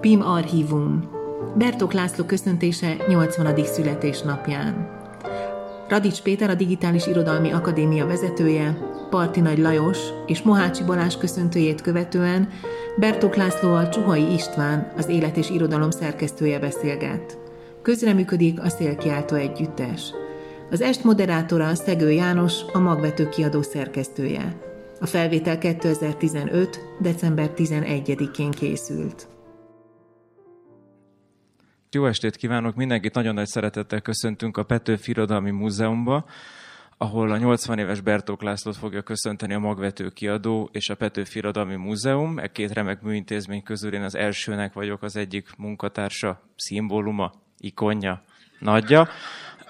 PIM Archívum. Bertok László köszöntése 80. születésnapján. Radics Péter a Digitális Irodalmi Akadémia vezetője, Parti Nagy Lajos és Mohácsi Balázs köszöntőjét követően Bertok Lászlóval Csuhai István, az Élet és Irodalom szerkesztője beszélget. Közreműködik a Szélkiáltó Együttes. Az est moderátora Szegő János, a Magvető kiadó szerkesztője. A felvétel 2015. december 11-én készült. Jó estét kívánok! Mindenkit nagyon nagy szeretettel köszöntünk a Petőfi Irodalmi Múzeumba, ahol a 80 éves Bertók Lászlót fogja köszönteni a Magvető kiadó és a Petőfi Irodalmi Múzeum. E két remek műintézmény közül én az elsőnek vagyok az egyik munkatársa, szimbóluma, ikonja, nagyja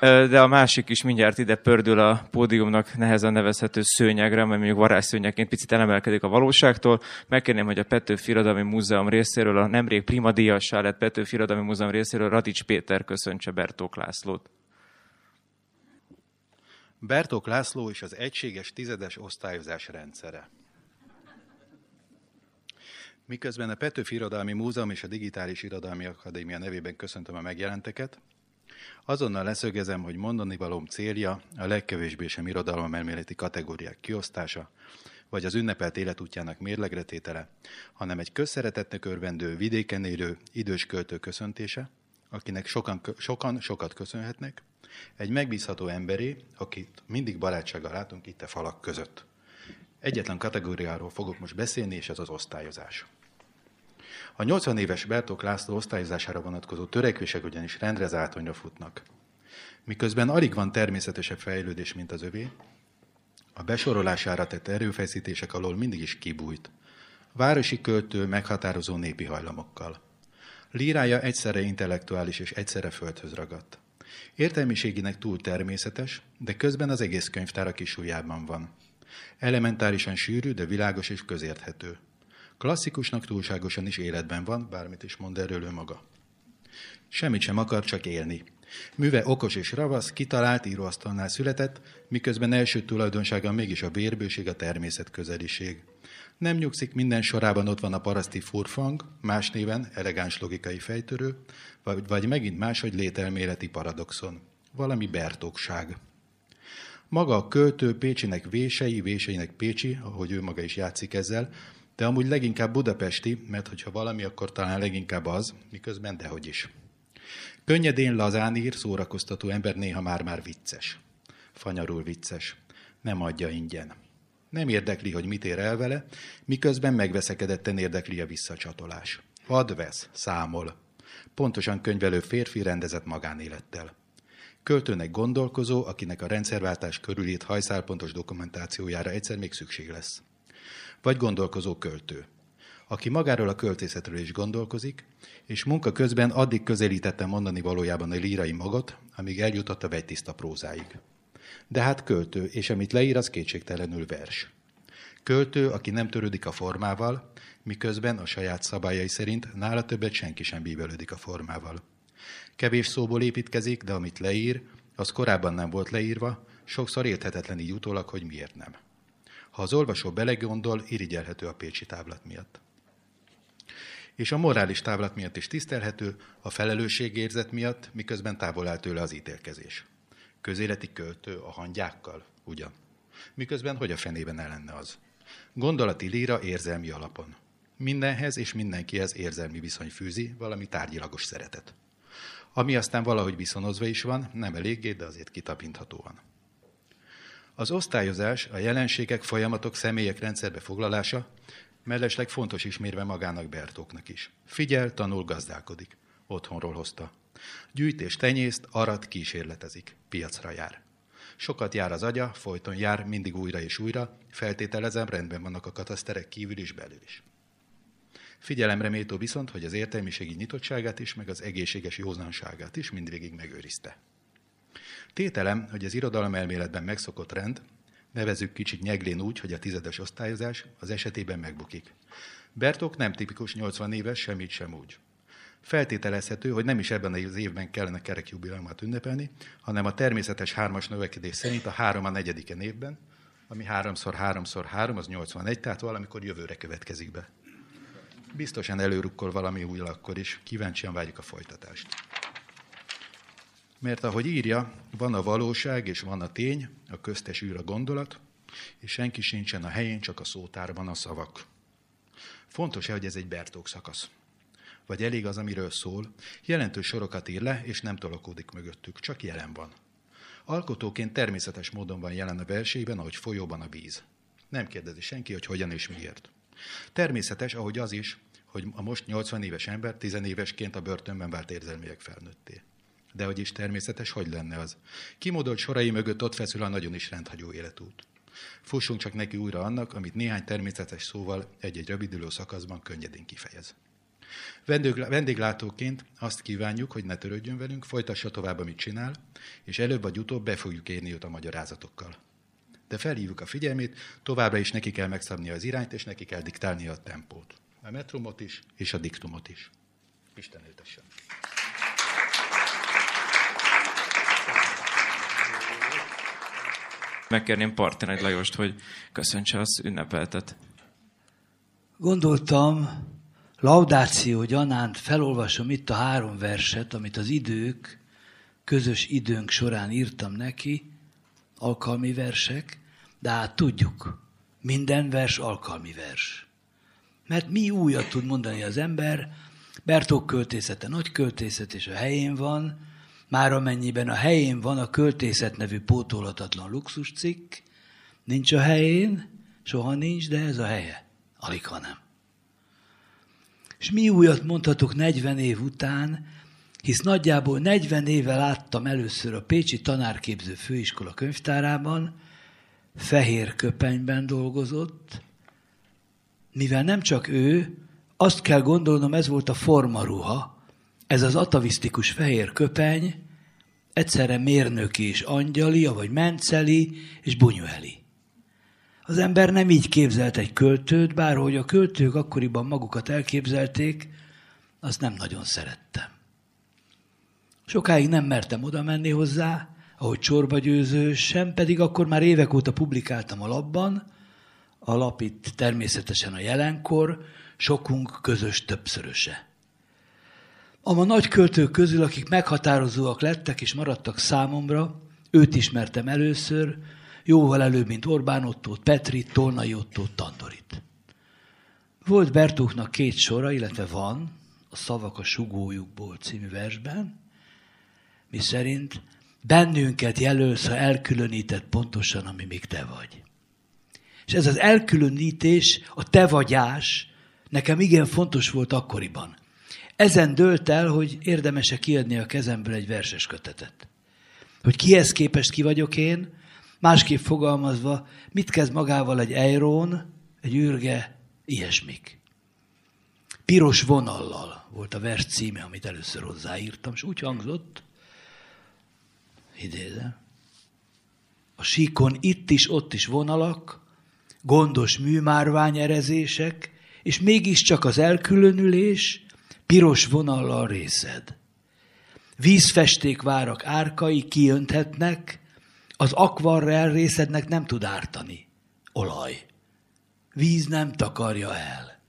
de a másik is mindjárt ide pördül a pódiumnak nehezen nevezhető szőnyegre, mert mondjuk varázsszőnyegként picit elemelkedik a valóságtól. Megkérném, hogy a Petőfi Irodalmi Múzeum részéről, a nemrég Prima Díjassá lett Petőfi Irodalmi Múzeum részéről Radics Péter köszöntse Bertók Lászlót. Bertók László és az egységes tizedes osztályozás rendszere. Miközben a Petőfi Irodalmi Múzeum és a Digitális Irodalmi Akadémia nevében köszöntöm a megjelenteket, Azonnal leszögezem, hogy mondani valóm célja a legkevésbé sem irodalomelméleti kategóriák kiosztása, vagy az ünnepelt életútjának mérlegretétele, hanem egy közszeretetnek örvendő, vidéken élő, idős költő köszöntése, akinek sokan, sokan sokat köszönhetnek, egy megbízható emberé, akit mindig barátsággal látunk itt a falak között. Egyetlen kategóriáról fogok most beszélni, és ez az osztályozás. A 80 éves Bertók László osztályozására vonatkozó törekvések ugyanis rendre zátonyra futnak. Miközben alig van természetesebb fejlődés, mint az övé, a besorolására tett erőfeszítések alól mindig is kibújt. Városi költő meghatározó népi hajlamokkal. Lírája egyszerre intellektuális és egyszerre földhöz ragadt. Értelmiségének túl természetes, de közben az egész könyvtár a kisújában van. Elementárisan sűrű, de világos és közérthető. Klasszikusnak túlságosan is életben van, bármit is mond erről ő maga. Semmit sem akar, csak élni. Műve okos és ravasz, kitalált íróasztalnál született, miközben első tulajdonsága mégis a vérbőség, a természet közeliség. Nem nyugszik, minden sorában ott van a paraszti furfang, más néven elegáns logikai fejtörő, vagy, vagy megint máshogy lételméleti paradoxon. Valami bertókság. Maga a költő Pécsinek vései, véseinek Pécsi, ahogy ő maga is játszik ezzel, de amúgy leginkább budapesti, mert hogyha valami, akkor talán leginkább az, miközben dehogy is. Könnyedén lazán ír, szórakoztató ember néha már-már vicces. Fanyarul vicces. Nem adja ingyen. Nem érdekli, hogy mit ér el vele, miközben megveszekedetten érdekli a visszacsatolás. Ad vesz, számol. Pontosan könyvelő férfi rendezett magánélettel. Költőnek gondolkozó, akinek a rendszerváltás körülét hajszálpontos dokumentációjára egyszer még szükség lesz vagy gondolkozó költő, aki magáról a költészetről is gondolkozik, és munka közben addig közelítette mondani valójában a lírai magot, amíg eljutott a vegytiszta prózáig. De hát költő, és amit leír, az kétségtelenül vers. Költő, aki nem törődik a formával, miközben a saját szabályai szerint nála többet senki sem bíbelődik a formával. Kevés szóból építkezik, de amit leír, az korábban nem volt leírva, sokszor érthetetlen így utólag, hogy miért nem. Ha az olvasó belegondol, irigyelhető a pécsi távlat miatt. És a morális távlat miatt is tisztelhető, a felelősségérzet miatt, miközben távol áll tőle az ítélkezés. Közéleti költő a hangyákkal, ugyan. Miközben hogy a fenében el lenne az? Gondolati líra érzelmi alapon. Mindenhez és mindenkihez érzelmi viszony fűzi, valami tárgyilagos szeretet. Ami aztán valahogy viszonozva is van, nem eléggé, de azért kitapinthatóan. Az osztályozás, a jelenségek, folyamatok, személyek rendszerbe foglalása, mellesleg fontos ismérve magának Bertóknak is. Figyel, tanul, gazdálkodik. Otthonról hozta. Gyűjtés tenyészt, arat, kísérletezik. Piacra jár. Sokat jár az agya, folyton jár, mindig újra és újra, feltételezem, rendben vannak a kataszterek kívül is, belül is. Figyelemre méltó viszont, hogy az értelmiségi nyitottságát is, meg az egészséges józanságát is mindvégig megőrizte. Tételem, hogy az irodalom elméletben megszokott rend, nevezük kicsit nyeglén úgy, hogy a tizedes osztályozás az esetében megbukik. Bertok nem tipikus 80 éves, semmit sem úgy. Feltételezhető, hogy nem is ebben az évben kellene kerek jubileumát ünnepelni, hanem a természetes hármas növekedés szerint a három a negyediken évben, ami háromszor háromszor három, az 81, tehát valamikor jövőre következik be. Biztosan előrukkol valami új akkor is, kíváncsian várjuk a folytatást. Mert ahogy írja, van a valóság és van a tény, a köztes űr a gondolat, és senki sincsen a helyén, csak a szótárban a szavak. Fontos-e, hogy ez egy Bertók szakasz? Vagy elég az, amiről szól, jelentős sorokat ír le, és nem tolakodik mögöttük, csak jelen van. Alkotóként természetes módon van jelen a versében, ahogy folyóban a víz. Nem kérdezi senki, hogy hogyan és miért. Természetes, ahogy az is, hogy a most 80 éves ember 10 évesként a börtönben vált érzelmiek felnőtté. De hogy is természetes, hogy lenne az? Kimódolt sorai mögött ott feszül a nagyon is rendhagyó életút. Fussunk csak neki újra annak, amit néhány természetes szóval egy-egy rövidülő szakaszban könnyedén kifejez. Vendéglátóként azt kívánjuk, hogy ne törődjön velünk, folytassa tovább, amit csinál, és előbb vagy utóbb be fogjuk érni őt a magyarázatokkal. De felhívjuk a figyelmét, továbbra is neki kell megszabnia az irányt, és neki kell diktálnia a tempót. A metrumot is, és a diktumot is. Isten éltessen! Megkérném Partinagy Lajost, hogy köszöntse az ünnepeltet. Gondoltam, laudáció gyanánt felolvasom itt a három verset, amit az idők, közös időnk során írtam neki, alkalmi versek, de hát tudjuk, minden vers alkalmi vers. Mert mi újat tud mondani az ember, Bertók költészete nagy költészet, és a helyén van, már amennyiben a helyén van a költészet nevű pótolhatatlan luxuscikk, nincs a helyén, soha nincs, de ez a helye. Alig, ha nem. És mi újat mondhatok 40 év után, hisz nagyjából 40 éve láttam először a Pécsi Tanárképző Főiskola könyvtárában, fehér köpenyben dolgozott, mivel nem csak ő, azt kell gondolnom, ez volt a formaruha, ez az atavisztikus fehér köpeny, egyszerre mérnöki és angyali, vagy menceli és bunyueli. Az ember nem így képzelt egy költőt, bár hogy a költők akkoriban magukat elképzelték, azt nem nagyon szerettem. Sokáig nem mertem oda menni hozzá, ahogy csorba győző, sem pedig akkor már évek óta publikáltam a labban, a lap itt természetesen a jelenkor, sokunk közös többszöröse. A nagy költők közül, akik meghatározóak lettek és maradtak számomra, őt ismertem először, jóval előbb, mint Orbán Ottót, Petrit, Tolnai Ottót, Tandorit. Volt Bertóknak két sora, illetve van, a Szavak a sugójukból című versben, mi szerint bennünket jelölsz, ha elkülönített pontosan, ami még te vagy. És ez az elkülönítés, a te vagyás nekem igen fontos volt akkoriban. Ezen dőlt el, hogy érdemese kiadni a kezemből egy verses kötetet. Hogy kihez képest ki vagyok én, másképp fogalmazva, mit kezd magával egy ejrón, egy űrge, ilyesmik. Piros vonallal volt a vers címe, amit először hozzáírtam, és úgy hangzott, idézem, a síkon itt is, ott is vonalak, gondos műmárványerezések, és mégiscsak az elkülönülés piros vonallal részed. Vízfesték várak árkai kiönthetnek, az akvarrel részednek nem tud ártani. Olaj. Víz nem takarja el.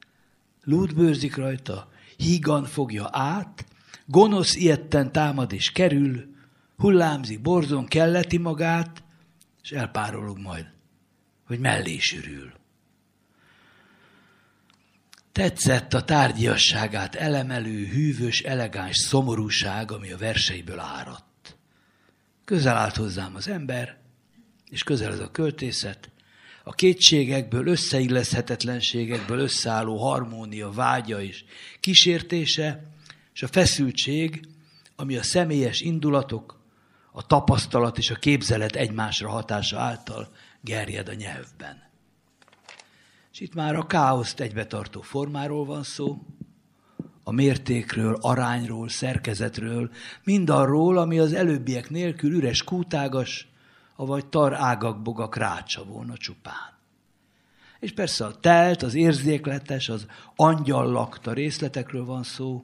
Lúd rajta, hígan fogja át, gonosz ilyetten támad és kerül, hullámzik, borzon kelleti magát, és elpárolog majd, hogy mellé sürül. Tetszett a tárgyiasságát elemelő, hűvös, elegáns szomorúság, ami a verseiből áradt. Közel állt hozzám az ember, és közel az a költészet, a kétségekből, összeilleszhetetlenségekből összeálló harmónia, vágya és kísértése, és a feszültség, ami a személyes indulatok, a tapasztalat és a képzelet egymásra hatása által gerjed a nyelvben. És itt már a káoszt egybetartó formáról van szó, a mértékről, arányról, szerkezetről, mindarról, ami az előbbiek nélkül üres kútágas, avagy tar ágak-bogak rácsa volna csupán. És persze a telt, az érzékletes, az angyallakta részletekről van szó,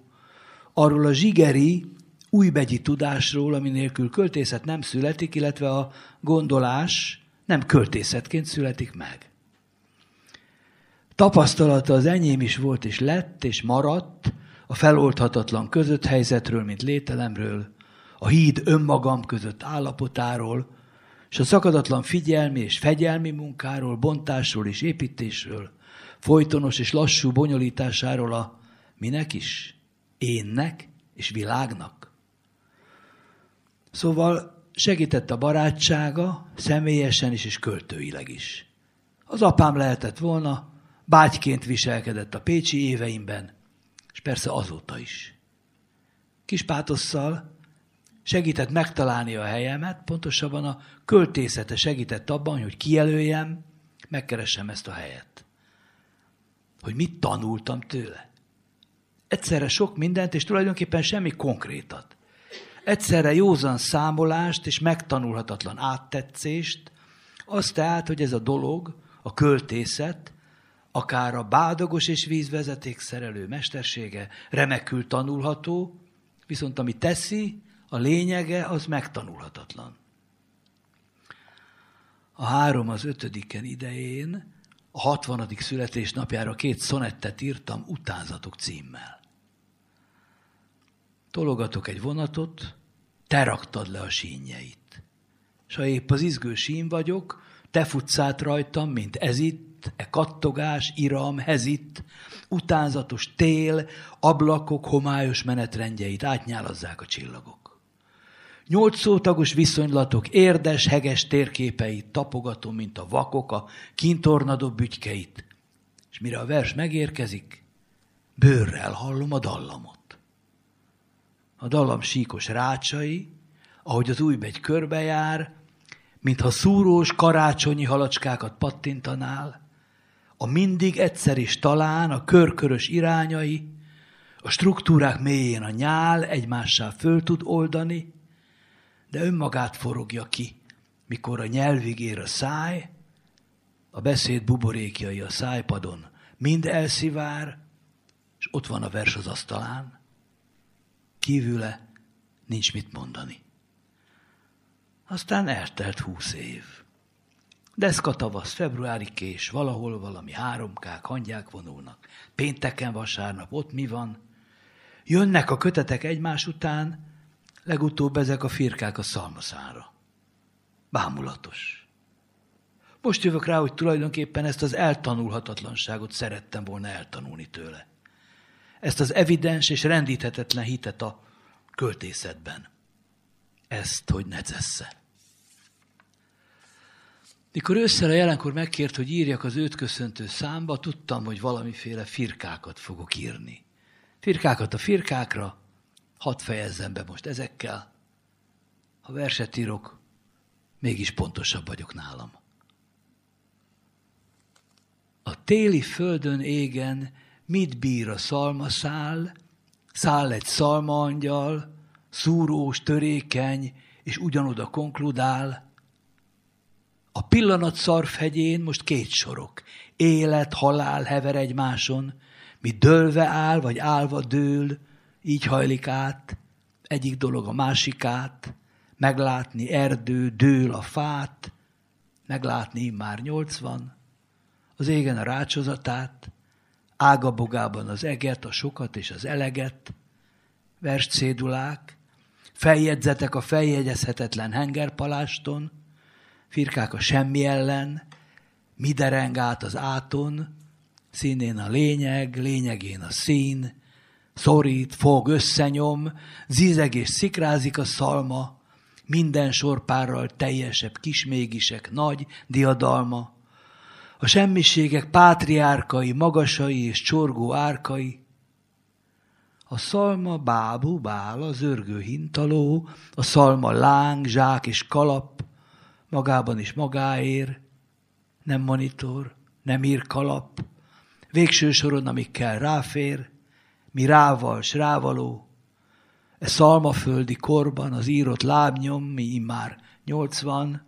arról a zsigeri, újbegyi tudásról, ami nélkül költészet nem születik, illetve a gondolás nem költészetként születik meg. Tapasztalata az enyém is volt, és lett, és maradt a feloldhatatlan között helyzetről, mint lételemről, a híd önmagam között állapotáról, és a szakadatlan figyelmi és fegyelmi munkáról, bontásról és építésről, folytonos és lassú bonyolításáról a minek is? Énnek és világnak. Szóval segített a barátsága, személyesen is és költőileg is. Az apám lehetett volna, bátyként viselkedett a pécsi éveimben, és persze azóta is. Kis pátosszal segített megtalálni a helyemet, pontosabban a költészete segített abban, hogy kijelöljem, megkeressem ezt a helyet. Hogy mit tanultam tőle. Egyszerre sok mindent, és tulajdonképpen semmi konkrétat. Egyszerre józan számolást és megtanulhatatlan áttetszést, azt tehát, hogy ez a dolog, a költészet, akár a bádogos és vízvezeték szerelő mestersége remekül tanulható, viszont ami teszi, a lényege az megtanulhatatlan. A három az ötödiken idején, a hatvanadik születésnapjára két szonettet írtam utánzatok címmel. Tologatok egy vonatot, te raktad le a sínjeit. És ha épp az izgő sín vagyok, te futsz át rajtam, mint ez itt, e kattogás, iram, hezit, utánzatos tél, ablakok homályos menetrendjeit átnyálazzák a csillagok. Nyolc szótagos viszonylatok érdes, heges térképeit tapogatom, mint a vakok a kintornadó bütykeit. És mire a vers megérkezik, bőrrel hallom a dallamot. A dallam síkos rácsai, ahogy az új begy körbejár, mintha szúrós karácsonyi halacskákat pattintanál, a mindig egyszer is talán a körkörös irányai, a struktúrák mélyén a nyál egymással föl tud oldani, de önmagát forogja ki, mikor a nyelvig ér a száj, a beszéd buborékjai a szájpadon mind elszivár, és ott van a vers az asztalán, kívüle nincs mit mondani. Aztán eltelt húsz év. Deszka tavasz, februári kés, valahol valami háromkák, hangyák vonulnak. Pénteken, vasárnap, ott mi van? Jönnek a kötetek egymás után, legutóbb ezek a firkák a szalmaszára. Bámulatos. Most jövök rá, hogy tulajdonképpen ezt az eltanulhatatlanságot szerettem volna eltanulni tőle. Ezt az evidens és rendíthetetlen hitet a költészetben. Ezt, hogy necessze. Mikor ősszel a jelenkor megkért, hogy írjak az őt köszöntő számba, tudtam, hogy valamiféle firkákat fogok írni. Firkákat a firkákra, hadd fejezzem be most ezekkel. Ha verset írok, mégis pontosabb vagyok nálam. A téli földön égen mit bír a szalmaszál, száll egy szalmaangyal, szúrós, törékeny, és ugyanoda konkludál. A pillanat szarfhegyén most két sorok, élet, halál hever egymáson, mi dőlve áll, vagy állva dől, így hajlik át, egyik dolog a másikát, meglátni erdő, dől a fát, meglátni már nyolcvan, az égen a rácsozatát, ágabogában az eget, a sokat és az eleget, verscédulák, feljegyzetek a feljegyezhetetlen hengerpaláston, firkák a semmi ellen, mi dereng át az áton, színén a lényeg, lényegén a szín, szorít, fog, összenyom, zizeg és szikrázik a szalma, minden sorpárral teljesebb kismégisek nagy diadalma, a semmiségek pátriárkai, magasai és csorgó árkai, a szalma bábú, bál, az örgő hintaló, a szalma láng, zsák és kalap, magában is magáér, nem monitor, nem ír kalap, végső soron, amik kell ráfér, mi rával, s rávaló, e szalmaföldi korban az írott lábnyom, mi immár nyolcvan,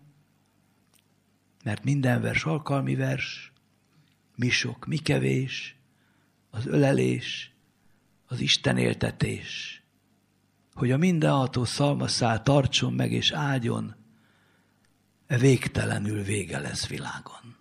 mert minden vers alkalmi vers, mi sok, mi kevés, az ölelés, az Isten éltetés, hogy a mindenható szalmaszál tartson meg és e végtelenül vége lesz világon.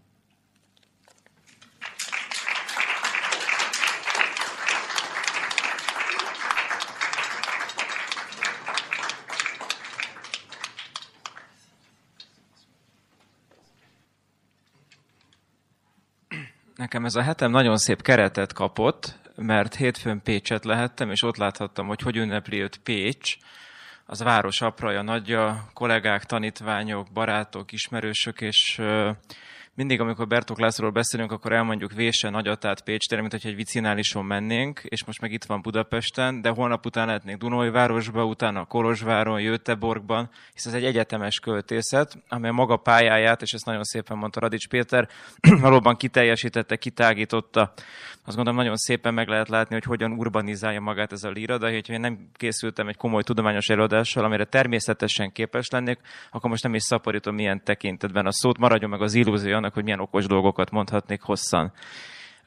Nekem ez a hetem nagyon szép keretet kapott, mert hétfőn Pécset lehettem, és ott láthattam, hogy hogy ünnepli őt Pécs, az város apraja, nagyja, kollégák, tanítványok, barátok, ismerősök, és mindig, amikor Bertok Lászlóról beszélünk, akkor elmondjuk Vése, Nagyatát, Pécs tényleg, mint hogy egy vicinálison mennénk, és most meg itt van Budapesten, de holnap után lehetnénk Dunói városba, utána Kolozsváron, Jöteborgban, hisz ez egy egyetemes költészet, amely maga pályáját, és ezt nagyon szépen mondta Radics Péter, valóban kiteljesítette, kitágította. Azt gondolom, nagyon szépen meg lehet látni, hogy hogyan urbanizálja magát ez a líra, de hogyha én nem készültem egy komoly tudományos előadással, amire természetesen képes lennék, akkor most nem is szaporítom milyen tekintetben a szót, maradjon meg az illúzió annak, hogy milyen okos dolgokat mondhatnék hosszan.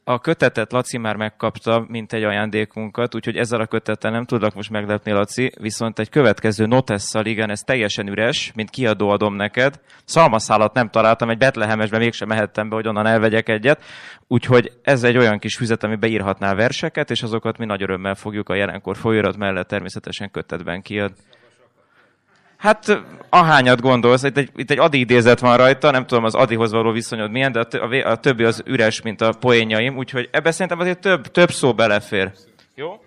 A kötetet Laci már megkapta, mint egy ajándékunkat, úgyhogy ezzel a kötettel nem tudlak most meglepni, Laci, viszont egy következő notesszal, igen, ez teljesen üres, mint kiadó adom neked. Szalmaszálat nem találtam, egy Betlehemesbe mégsem mehettem be, hogy onnan elvegyek egyet, úgyhogy ez egy olyan kis füzet, ami beírhatná verseket, és azokat mi nagy örömmel fogjuk a jelenkor folyóirat mellett természetesen kötetben kiad. Hát ahányat gondolsz, itt egy, itt egy Adi idézet van rajta, nem tudom az Adihoz való viszonyod milyen, de a, a többi az üres, mint a poénjaim, úgyhogy ebbe szerintem azért több, több szó belefér. Jó?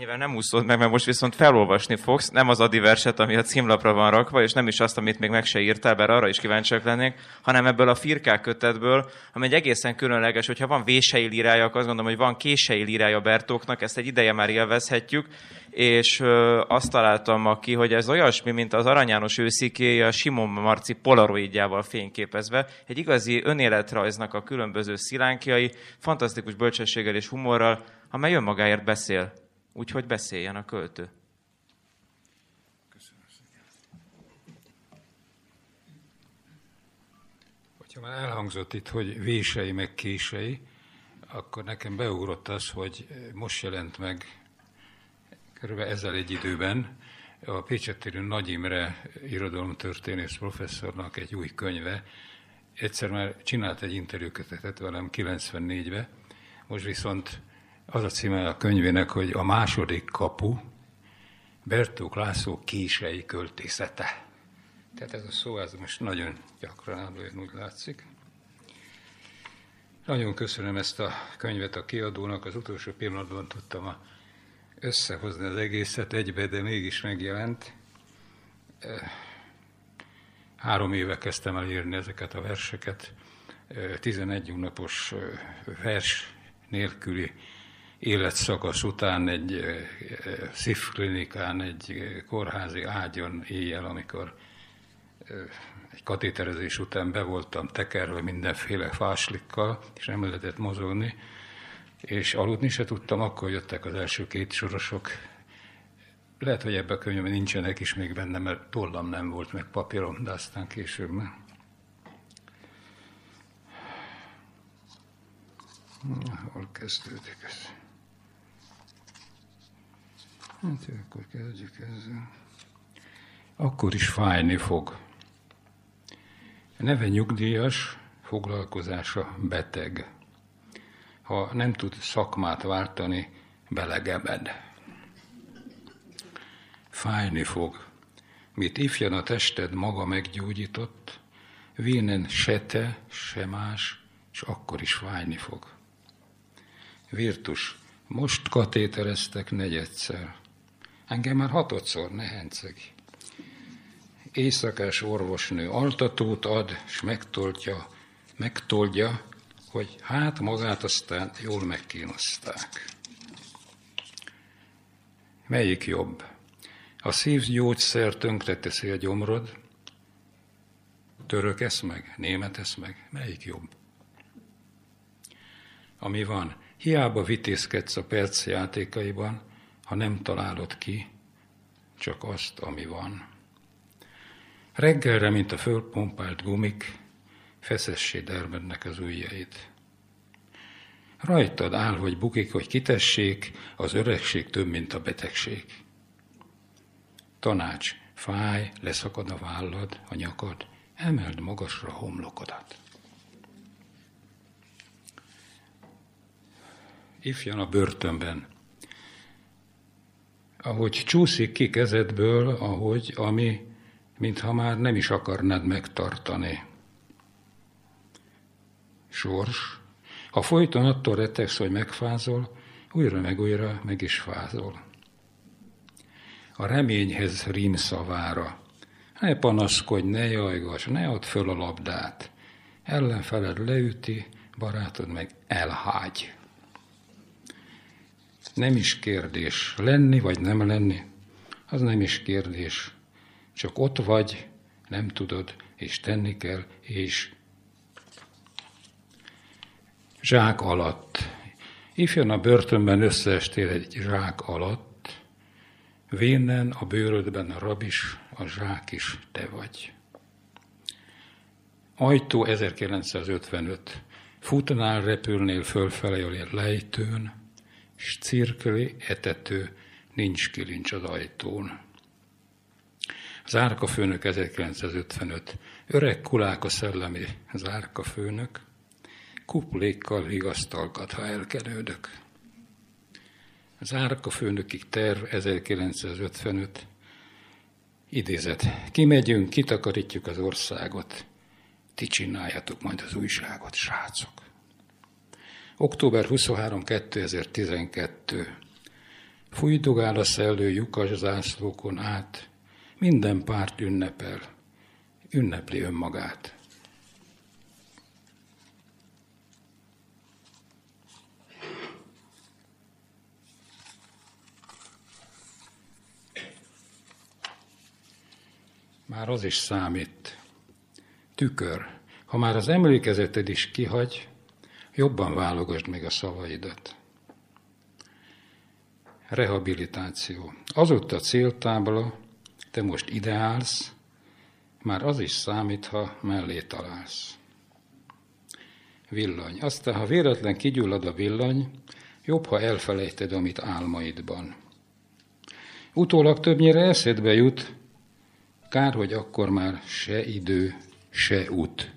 Ennyivel nem úszod meg, mert most viszont felolvasni fogsz, nem az Adi verset, ami a címlapra van rakva, és nem is azt, amit még meg se írtál, bár arra is kíváncsiak lennék, hanem ebből a firkák kötetből, ami egy egészen különleges, hogyha van vései lírája, akkor azt gondolom, hogy van kései lírája Bertóknak, ezt egy ideje már élvezhetjük, és ö, azt találtam ma ki, hogy ez olyasmi, mint az Arany János ősziké a Simon Marci polaroidjával fényképezve, egy igazi önéletrajznak a különböző szilánkjai, fantasztikus bölcsességgel és humorral, amely önmagáért beszél úgyhogy beszéljen a költő. Hogyha már elhangzott itt, hogy vései meg kései, akkor nekem beugrott az, hogy most jelent meg körülbelül ezzel egy időben a Pécsetérő Nagy Imre irodalomtörténész professzornak egy új könyve. Egyszer már csinált egy interjúkötetet velem 94-be, most viszont az a címe a könyvének, hogy a második kapu, Bertók László kései költészete. Tehát ez a szó, ez most nagyon gyakran előjön, úgy látszik. Nagyon köszönöm ezt a könyvet a kiadónak, az utolsó pillanatban tudtam a összehozni az egészet egybe, de mégis megjelent. Három éve kezdtem el írni ezeket a verseket. 11 napos vers nélküli életszakasz után egy szívklinikán, egy kórházi ágyon éjjel, amikor egy katéterezés után be voltam tekerve mindenféle fáslikkal, és nem lehetett mozogni, és aludni se tudtam, akkor jöttek az első két sorosok. Lehet, hogy ebben a könyvben nincsenek is még benne, mert tollam nem volt, meg papírom, de aztán később. Hol kezdődik ez? Hát akkor kezdjük ezzel. Akkor is fájni fog. A neve nyugdíjas, foglalkozása beteg. Ha nem tud szakmát váltani, belegebed. Fájni fog. Mit ifjan a tested maga meggyógyított, vénen se te, se más, és akkor is fájni fog. Virtus, most katétereztek negyedszer. Engem már hatodszor nehenceg. Éjszakás orvosnő altatót ad, és megtoltja, megtolja, hogy hát magát aztán jól megkínozták. Melyik jobb? A szívgyógyszer tönkreteszi a gyomrod, török esz meg, német esz meg, melyik jobb? Ami van, hiába vitézkedsz a perc játékaiban, ha nem találod ki csak azt, ami van. Reggelre, mint a fölpompált gumik, feszessé dermednek az ujjaid. Rajtad áll, hogy bukik, hogy kitessék, az öregség több, mint a betegség. Tanács, fáj, leszakad a vállad, a nyakad, emeld magasra a homlokodat. Ifjan a börtönben, ahogy csúszik ki kezedből, ahogy, ami, mintha már nem is akarnád megtartani. Sors, ha folyton attól rettegsz, hogy megfázol, újra meg újra meg is fázol. A reményhez rímszavára. Ne panaszkodj, ne jajgas, ne add föl a labdát. Ellenfeled leüti, barátod meg elhágy. Nem is kérdés, lenni vagy nem lenni, az nem is kérdés. Csak ott vagy, nem tudod, és tenni kell, és zsák alatt. Ifjan a börtönben összeestél egy zsák alatt, vénen a bőrödben a rabis, a zsák is te vagy. Ajtó 1955. Futnál, repülnél fölfelé a lejtőn, s cirkli, etető, nincs kilincs az ajtón. Zárkafőnök 1955. Öreg kulák a szellemi zárkafőnök, kuplékkal higasztalkat, ha elkenődök. Az árkafőnökig terv 1955. Idézet. Kimegyünk, kitakarítjuk az országot. Ti csináljátok majd az újságot, srácok. Október 23. 2012. Fújdogál a szellő lyukas zászlókon át, minden párt ünnepel, ünnepli önmagát. Már az is számít. Tükör. Ha már az emlékezeted is kihagy, jobban válogasd meg a szavaidat. Rehabilitáció. Az ott a céltábla, te most ideálsz, már az is számít, ha mellé találsz. Villany. Aztán, ha véletlen kigyullad a villany, jobb, ha elfelejted, amit álmaidban. Utólag többnyire eszedbe jut, kár, hogy akkor már se idő, se út.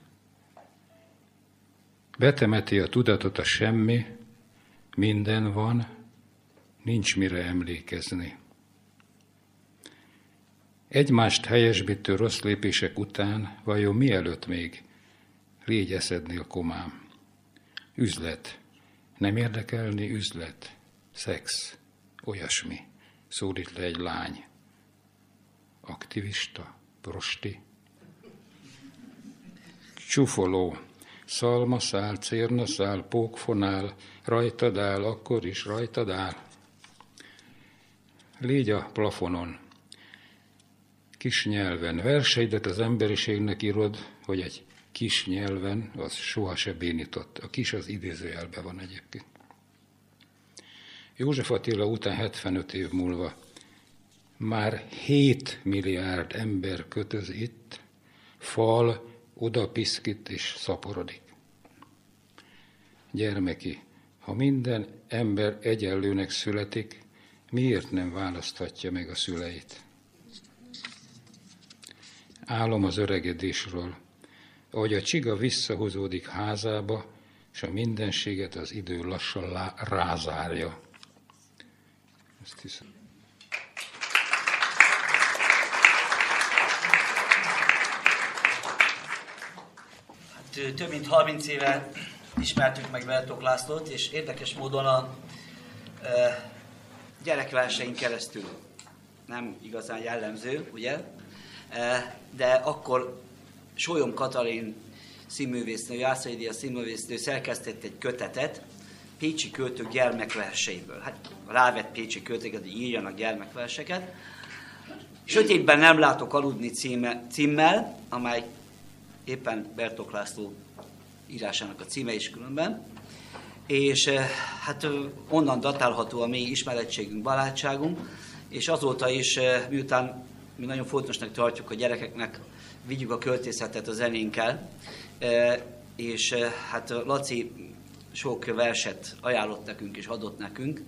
Betemeti a tudatot a semmi, minden van, nincs mire emlékezni. Egymást helyesbítő rossz lépések után, vajon mielőtt még légy eszednél komám? Üzlet. Nem érdekelni üzlet. Szex. Olyasmi. Szólít le egy lány. Aktivista. Prosti. Csúfoló. Szalma szál, cérna szál, pókfonál, rajtad áll, akkor is rajtad áll. Légy a plafonon, kis nyelven. Verseidet az emberiségnek írod, hogy egy kis nyelven, az soha se bénított. A kis az idézőjelbe van egyébként. József Attila után 75 év múlva már 7 milliárd ember kötöz itt, fal, oda piszkít és szaporodik. Gyermeki, ha minden ember egyenlőnek születik, miért nem választhatja meg a szüleit? Álom az öregedésről, ahogy a csiga visszahozódik házába, és a mindenséget az idő lassan lá- rázárja. Ezt hiszem. Hát, több mint 30 éve ismertük meg Bertók Lászlót, és érdekes módon a e, gyerekverseink keresztül nem igazán jellemző, ugye? E, de akkor Solyom Katalin színművésznő, Jászai Díja színművésznő szerkesztett egy kötetet Pécsi költők gyermekverseiből. Hát rávett Pécsi költőket, hogy írjanak gyermekverseket. Sötétben nem látok aludni címe, címmel, amely éppen Bertók László írásának a címe is különben. És hát onnan datálható a mi ismerettségünk, barátságunk, és azóta is, miután mi nagyon fontosnak tartjuk a gyerekeknek, vigyük a költészetet a zenénkkel, és hát Laci sok verset ajánlott nekünk és adott nekünk,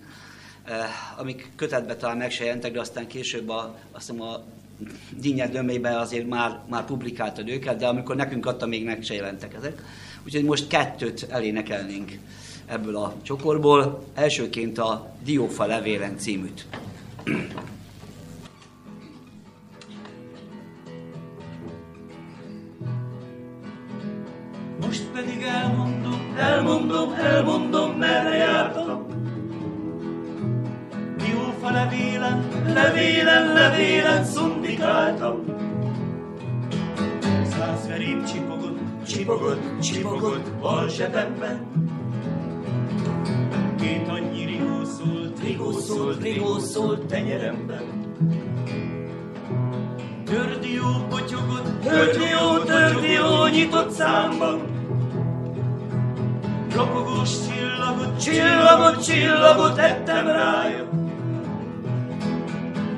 amik kötetbe talán meg se jelentek, de aztán később a, azt hiszem a Dinnye azért már, már publikáltad őket, de amikor nekünk adta, még meg se jelentek ezek. Úgyhogy most kettőt elénekelnénk ebből a csokorból. Elsőként a Diófa levélen címűt. Most pedig elmondom, elmondom, elmondom, merre jártam. Diófa levélen, levélen, levélen szundikáltam. Száz verém csipogott, csipogott, csipogott bal zsebemben. Két annyi rigó szólt, rigó szólt, rigó szólt tenyeremben. Tördió potyogott, tördió, tördió nyitott számban. Ropogós csillagot, csillagot, csillagot ettem rája.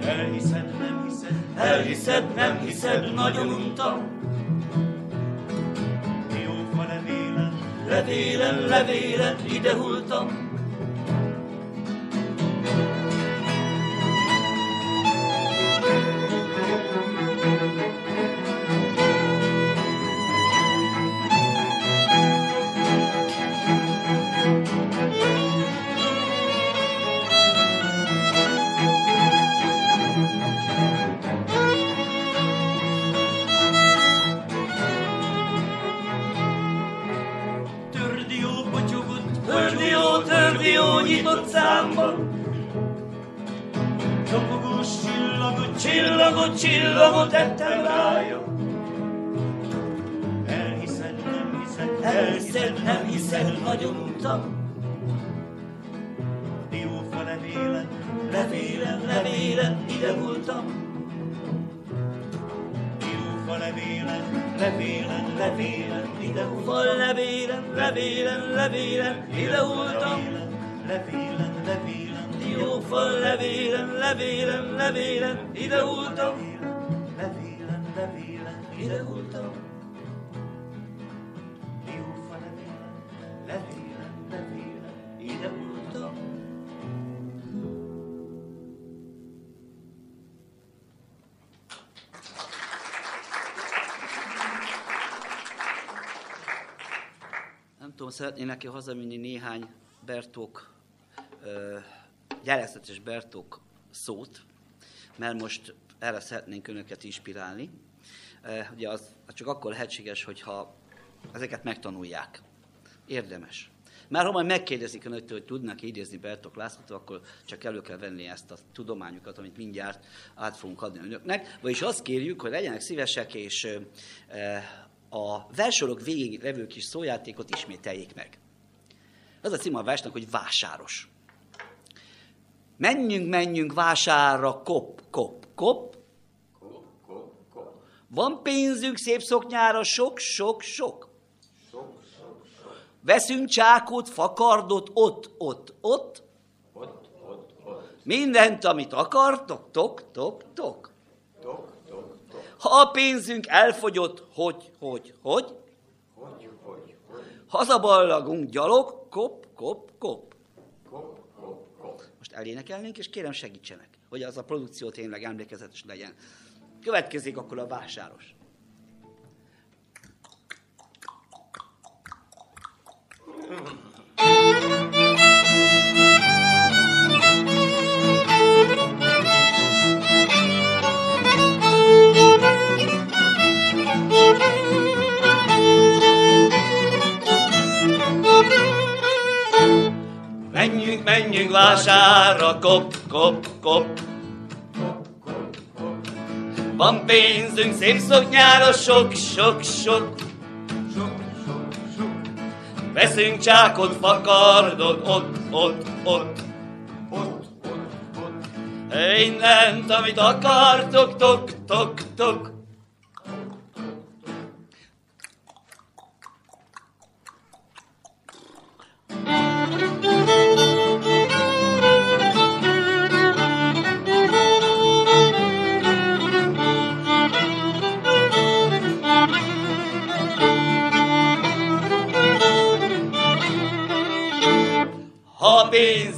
Elhiszed, nem hiszed, elhiszed, nem hiszed, nagyon untam. Levélen, levélen, levélen, nyitott számban. Csapogós csillagot, csillagot, csillagot ettem rája. Elhiszed, nem hiszed, elhiszed, nem hiszed, nagyon untam. Diófa levélen, levélen, levélen, ide voltam. Diófa levélen, levélen, levélen, ide voltam. levélen, levélen, levélen, ide voltam. Levélen, levélen, diófa levélen, levélen, levélen, ide voltam. Levélen, levélen. Diófa levélen, levélen, levélen, ide voltam. Nem tudom, szeretné neki hazavinni néhány Bertók, ö, jelezhetes Bertók szót, mert most erre szeretnénk önöket inspirálni. Ugye az, csak akkor lehetséges, hogyha ezeket megtanulják. Érdemes. Már ha majd megkérdezik önöktől, hogy tudnak idézni Bertók Lászlótól, akkor csak elő kell venni ezt a tudományukat, amit mindjárt át fogunk adni önöknek. Vagyis azt kérjük, hogy legyenek szívesek, és a versorok végig levő kis szójátékot ismételjék meg. Az a cím a versnek, hogy vásáros. Menjünk, menjünk vásárra, kop, kop, kop. Van pénzünk szép szoknyára, sok, sok, sok. Veszünk csákot, fakardot, ott, ott, ott. Mindent, amit akartok, tok, tok, tok. Ha a pénzünk elfogyott, hogy, hogy, hogy? Hazaballagunk gyalog, kop, kop, kop. Elénekelnénk, és kérem segítsenek, hogy az a produkció tényleg emlékezetes legyen. Következik akkor a vásáros. Menjünk, menjünk vásárra, kop, kop, kop. Van pénzünk szép szoknyára, sok, sok, sok. Veszünk csákot, fakardot, ott, ott, ott. Mindent, amit akartok, tok, tok, tok.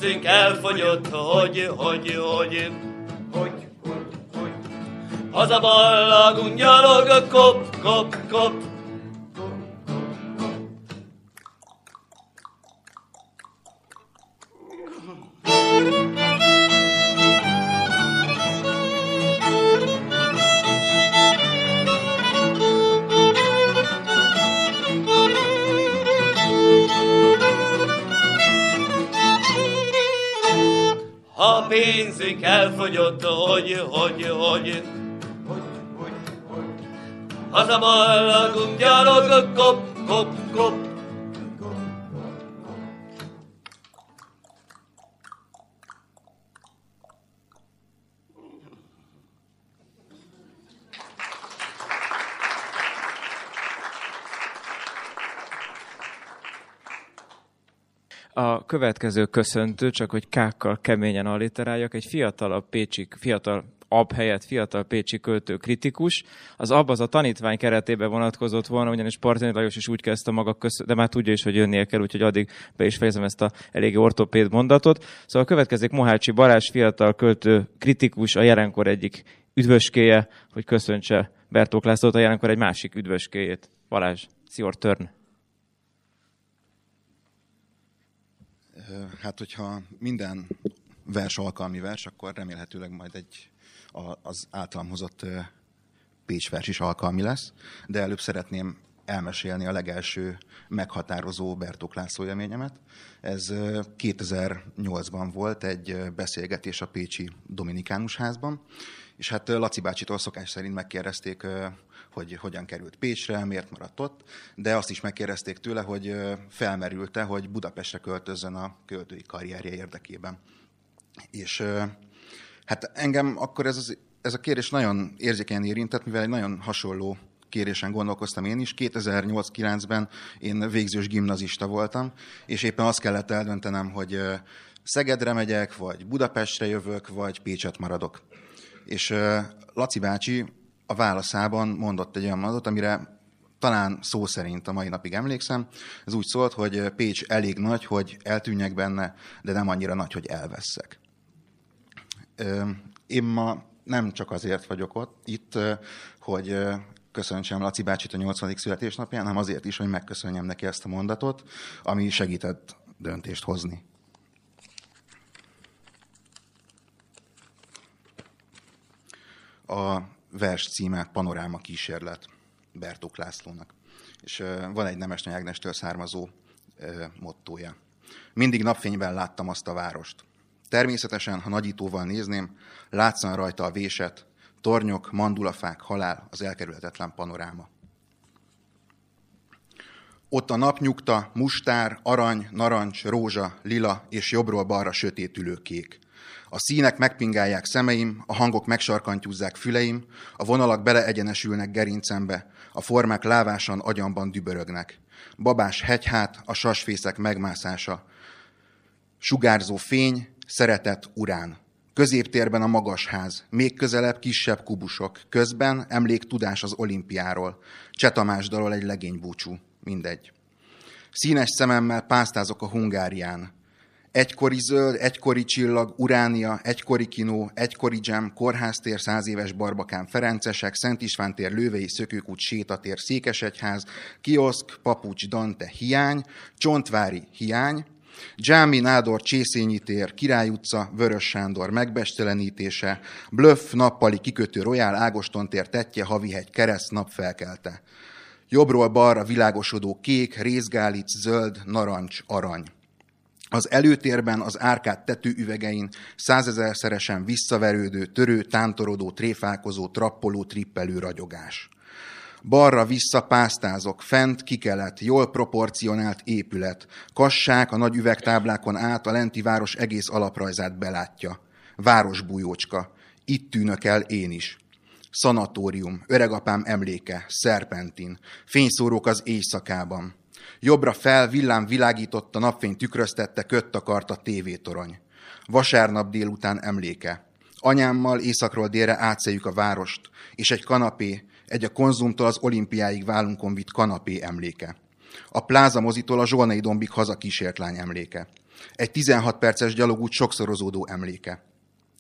Pénzünk elfogyott, hogy, hogy, hogy, hogy, hogy, hogy. Hazaballagunk gyalog, kop, kop, kop. Pénzünk elfogyott, hogy, hogy, hogy. Hazamallagunk, gyalogok, kop, kop, kop. Következő köszöntő, csak hogy kákkal keményen alliteráljak, egy fiatalabb pécsi, fiatal ab helyett fiatal pécsi költő kritikus. Az ab az a tanítvány keretében vonatkozott volna, ugyanis Partini Lajos is úgy kezdte maga, köszön, de már tudja is, hogy jönnie kell, úgyhogy addig be is fejezem ezt a eléggé ortopéd mondatot. Szóval következik Mohácsi Balázs, fiatal költő kritikus, a jelenkor egyik üdvöskéje, hogy köszöntse Bertók Lászlót, a jelenkor egy másik üdvöskéjét. Balázs, it's your. Hát, hogyha minden vers alkalmi vers, akkor remélhetőleg majd egy az általam hozott Pécs vers is alkalmi lesz, de előbb szeretném elmesélni a legelső meghatározó Bertók László élményemet. Ez 2008-ban volt egy beszélgetés a Pécsi Dominikánus házban, és hát Laci bácsitól szokás szerint megkérdezték, hogy hogyan került Pécsre, miért maradt ott, de azt is megkérdezték tőle, hogy felmerülte, hogy Budapestre költözzön a költői karrierje érdekében. És hát engem akkor ez, az, ez a kérdés nagyon érzékenyen érintett, mivel egy nagyon hasonló kérésen gondolkoztam én is. 2008-9-ben én végzős gimnazista voltam, és éppen azt kellett eldöntenem, hogy Szegedre megyek, vagy Budapestre jövök, vagy Pécset maradok. És Laci bácsi a válaszában mondott egy olyan mondatot, amire talán szó szerint a mai napig emlékszem. Ez úgy szólt, hogy Pécs elég nagy, hogy eltűnjek benne, de nem annyira nagy, hogy elveszek. Én ma nem csak azért vagyok ott, itt, hogy köszöntsem Laci bácsit a 80. születésnapján, hanem azért is, hogy megköszönjem neki ezt a mondatot, ami segített döntést hozni. A vers címe Panoráma kísérlet Bertók Lászlónak. És van egy Nemesnyi Ágnestől származó mottója. Mindig napfényben láttam azt a várost. Természetesen, ha nagyítóval nézném, látszan rajta a véset, tornyok, mandulafák, halál, az elkerülhetetlen panoráma. Ott a napnyugta, mustár, arany, narancs, rózsa, lila és jobbról balra sötétülő kék. A színek megpingálják szemeim, a hangok megsarkantyúzzák füleim, a vonalak beleegyenesülnek gerincembe, a formák lávásan agyamban dübörögnek. Babás hegyhát, a sasfészek megmászása. Sugárzó fény, szeretet urán. Középtérben a magas ház, még közelebb kisebb kubusok, közben emlék tudás az olimpiáról. Csetamás dalol egy legénybúcsú, mindegy. Színes szememmel pásztázok a Hungárián. Egykori zöld, egykori csillag, Uránia, egykori kinó, egykori dzsem, kórháztér, száz éves barbakán, Ferencesek, Szent István tér, Lővei, Szökőkút, Sétatér, Székesegyház, Kioszk, Papucs, Dante, hiány, Csontvári, hiány, Dzsámi Nádor Csészényi tér, Király utca, Vörös Sándor megbestelenítése, Blöff nappali kikötő Royal Ágoston tér tetje, Havihegy kereszt napfelkelte. Jobbról balra világosodó kék, részgálic, zöld, narancs, arany. Az előtérben az árkád tetőüvegein százezerszeresen visszaverődő, törő, tántorodó, tréfálkozó, trappoló, trippelő ragyogás. Balra vissza pásztázok, fent kikelet, jól proporcionált épület. Kassák a nagy üvegtáblákon át a lenti város egész alaprajzát belátja. Városbújócska. Itt tűnök el én is. Szanatórium, öregapám emléke, szerpentin, fényszórók az éjszakában. Jobbra fel villám világította, napfény tükröztette, kött akart a tévétorony. Vasárnap délután emléke. Anyámmal északról délre átszeljük a várost, és egy kanapé, egy a konzumtól az olimpiáig válunkon vitt kanapé emléke. A pláza mozitól a Zsolnai dombig haza kísért lány emléke. Egy 16 perces gyalogút sokszorozódó emléke.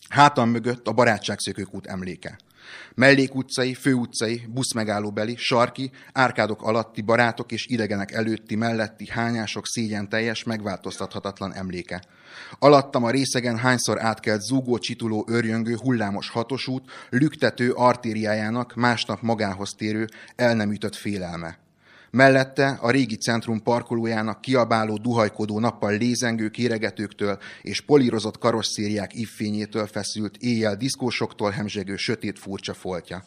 Hátam mögött a barátságszökőkút emléke. Mellékutcai, főutcai, buszmegállóbeli, sarki, árkádok alatti barátok és idegenek előtti, melletti hányások szégyen teljes, megváltoztathatatlan emléke. Alattam a részegen hányszor átkelt zúgó, csituló, örjöngő, hullámos hatosút, lüktető artériájának másnap magához térő, el nem ütött félelme. Mellette a régi centrum parkolójának kiabáló, duhajkodó nappal lézengő kéregetőktől és polírozott karosszériák iffényétől feszült éjjel diszkósoktól hemzsegő sötét furcsa foltja.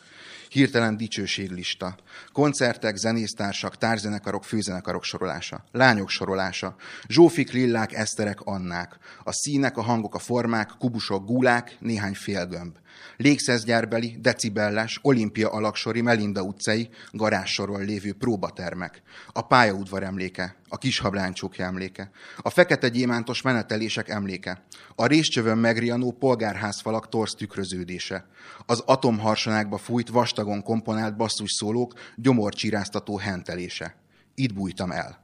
Hirtelen dicsőséglista. Koncertek, zenésztársak, tárzenekarok, főzenekarok sorolása. Lányok sorolása. Zsófik, lillák, eszterek, annák. A színek, a hangok, a formák, kubusok, gulák, néhány félgömb. Légszezgyárbeli, decibelles, olimpia alaksori, Melinda utcai, garázsoron lévő próbatermek. A pályaudvar emléke, a kishabláncsókja emléke. A fekete gyémántos menetelések emléke. A részcsövön megrianó polgárházfalak torsz tükröződése. Az atomharsonákba fújt, vastagon komponált basszus gyomorcsíráztató hentelése. Itt bújtam el.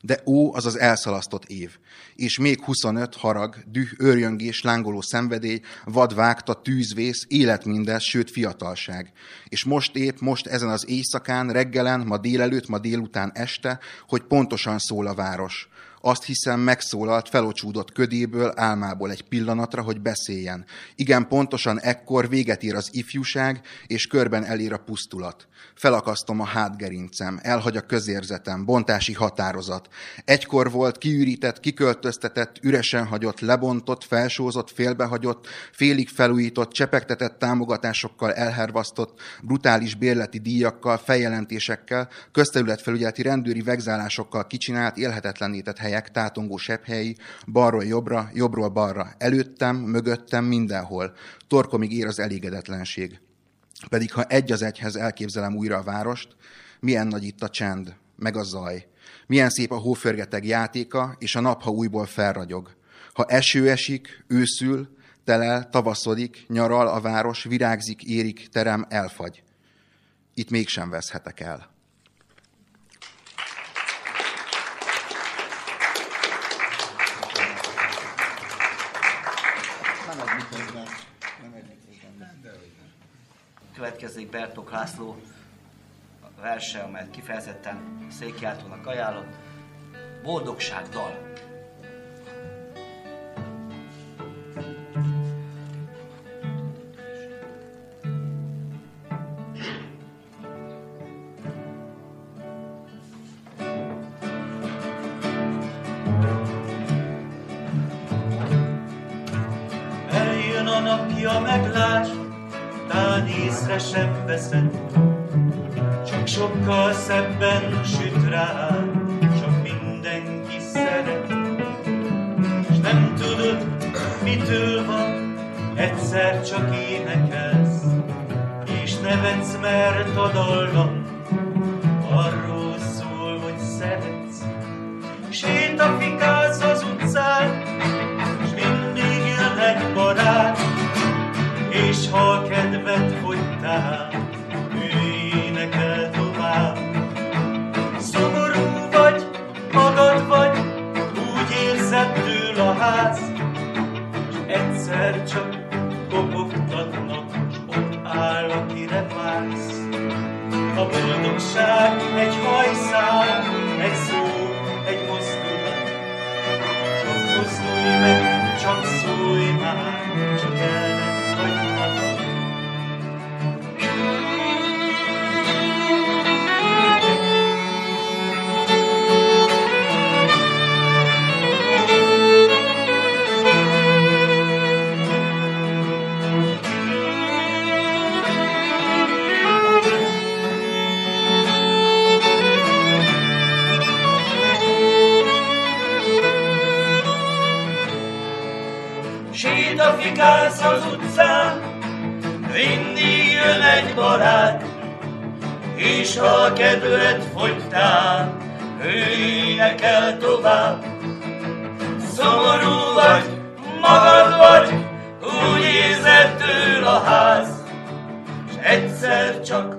De ó, az az elszalasztott év. És még 25 harag, düh, őrjöngés, lángoló szenvedély, vadvágta, tűzvész, élet mindez, sőt fiatalság. És most épp, most ezen az éjszakán, reggelen, ma délelőtt, ma délután este, hogy pontosan szól a város. Azt hiszem, megszólalt felocsúdott ködéből, álmából egy pillanatra, hogy beszéljen. Igen, pontosan ekkor véget ér az ifjúság, és körben elér a pusztulat. Felakasztom a hátgerincem, elhagy a közérzetem, bontási határozat. Egykor volt kiürített, kiköltöztetett, üresen hagyott, lebontott, felsózott, félbehagyott, félig felújított, csepegtetett támogatásokkal elhervasztott, brutális bérleti díjakkal, feljelentésekkel, közterületfelügyeleti rendőri vegzálásokkal kicsinált, élhetetlenített helyek, tátongó sebhelyi, balról jobbra, jobbról balra, előttem, mögöttem, mindenhol. Torkomig ér az elégedetlenség. Pedig ha egy az egyhez elképzelem újra a várost, milyen nagy itt a csend, meg a zaj. Milyen szép a hóförgeteg játéka, és a nap, ha újból felragyog. Ha eső esik, őszül, telel, tavaszodik, nyaral a város, virágzik, érik, terem, elfagy. Itt mégsem veszhetek el. Következik Bertok László verse, amelyet kifejezetten székjártónak ajánlott. Boldogság dal. Sem veszed, csak sokkal szebben süt rá, csak mindenki szeret. És nem tudod, mitől van, egyszer csak énekelsz, és nevetsz, mert a dallam arról szól, hogy szeretsz. Sétafikálsz csak szólj már, csak el és ha kedved fogytál, ő énekel tovább. Szomorú vagy, magad vagy, úgy érzed től a ház, s egyszer csak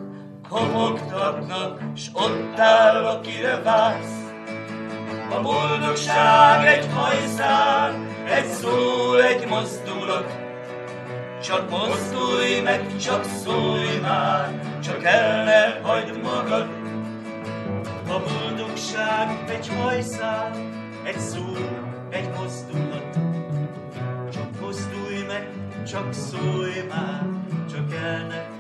kopogtatnak, s ott áll, akire vársz. A boldogság egy hajszál, egy szó, egy mozdulat. Csak mozdulj meg, csak szólj már, csak el ne hagyd magad. A boldogság egy hajszál, egy szó, egy mozdulat. Csak mozdulj meg, csak szólj már, csak el ne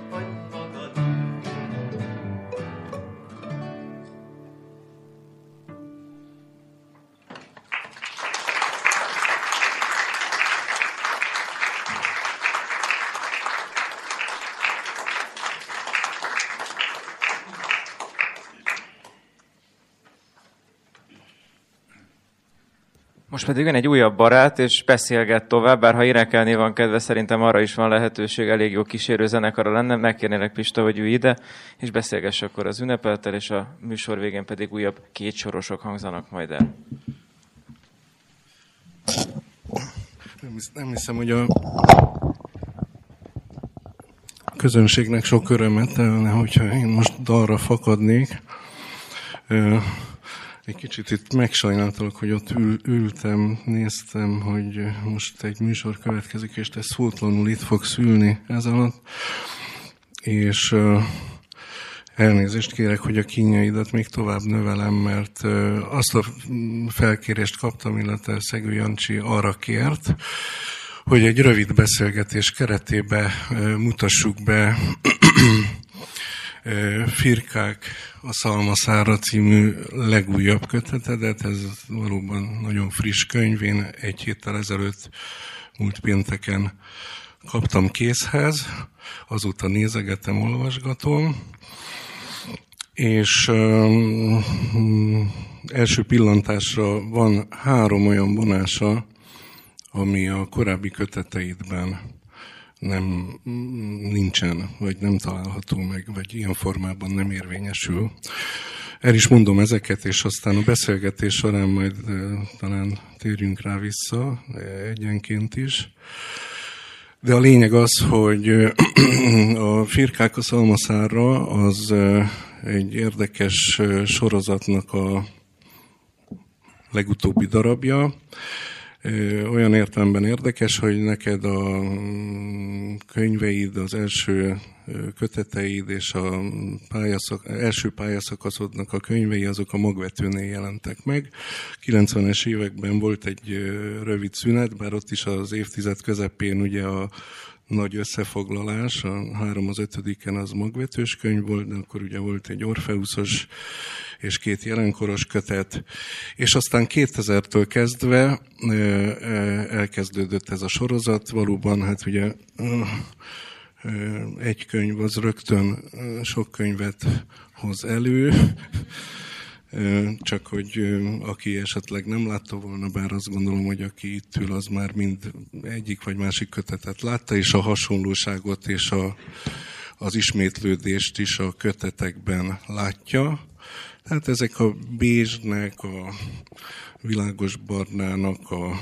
Most pedig jön egy újabb barát, és beszélget tovább, bár ha énekelni van kedve, szerintem arra is van lehetőség, elég jó kísérő zenekara lenne. Megkérnélek Pista, hogy ülj ide, és beszélgess akkor az ünnepeltel, és a műsor végén pedig újabb két sorosok hangzanak majd el. Nem, nem hiszem, hogy a közönségnek sok örömet telne, hogyha én most dalra fakadnék. Egy kicsit itt megsajnáltalak, hogy ott ül, ültem, néztem, hogy most egy műsor következik, és te szótlanul itt fogsz ülni ez alatt. És uh, elnézést kérek, hogy a kínjaidat még tovább növelem, mert azt a felkérést kaptam, illetve Szegő Jancsi arra kért, hogy egy rövid beszélgetés keretébe uh, mutassuk be Firkák a Szalmaszára című legújabb kötetedet, ez valóban nagyon friss könyv, én egy héttel ezelőtt múlt pénteken kaptam készhez, azóta nézegetem, olvasgatom, és um, első pillantásra van három olyan vonása, ami a korábbi köteteidben nem nincsen, vagy nem található meg, vagy ilyen formában nem érvényesül. El is mondom ezeket, és aztán a beszélgetés során majd talán térjünk rá vissza egyenként is. De a lényeg az, hogy a Firkák a Szalmaszára az egy érdekes sorozatnak a legutóbbi darabja, olyan értelemben érdekes, hogy neked a mm, könyveid, az első köteteid és a pályaszak, első pályaszakaszodnak a könyvei, azok a magvetőnél jelentek meg. 90-es években volt egy rövid szünet, bár ott is az évtized közepén ugye a nagy összefoglalás, a három az ötödiken az magvetős könyv volt, de akkor ugye volt egy Orfeuszos és két jelenkoros kötet, és aztán 2000-től kezdve elkezdődött ez a sorozat, valóban hát ugye egy könyv az rögtön sok könyvet hoz elő, csak hogy aki esetleg nem látta volna, bár azt gondolom, hogy aki itt ül, az már mind egyik vagy másik kötetet látta, és a hasonlóságot és a, az ismétlődést is a kötetekben látja. Tehát ezek a bézsnek, a világos barnának, a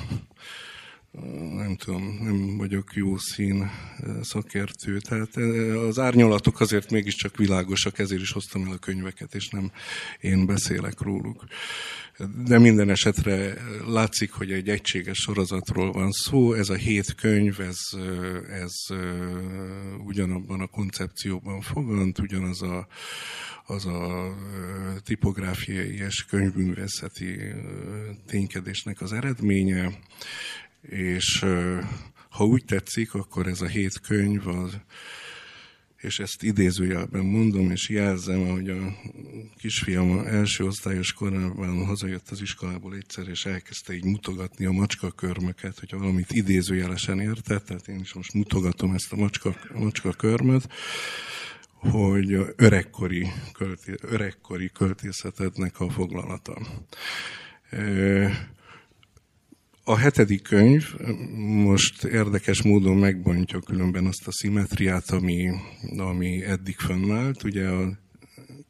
nem tudom, nem vagyok jó szín szakértő. Tehát az árnyalatok azért mégiscsak világosak, ezért is hoztam el a könyveket, és nem én beszélek róluk. De minden esetre látszik, hogy egy egységes sorozatról van szó. Ez a hét könyv, ez, ez ugyanabban a koncepcióban fogant, ugyanaz a, az a tipográfiai és könyvművészeti ténykedésnek az eredménye, és ha úgy tetszik, akkor ez a hét könyv az, és ezt idézőjelben mondom, és jelzem, hogy a kisfiam első osztályos korában hazajött az iskolából egyszer, és elkezdte így mutogatni a macska körmöket, hogyha valamit idézőjelesen értett, tehát én is most mutogatom ezt a macska, hogy öregkori, költé, öregkori költészetednek a foglalata. A hetedik könyv most érdekes módon megbontja különben azt a szimetriát, ami, ami eddig fönnállt. Ugye a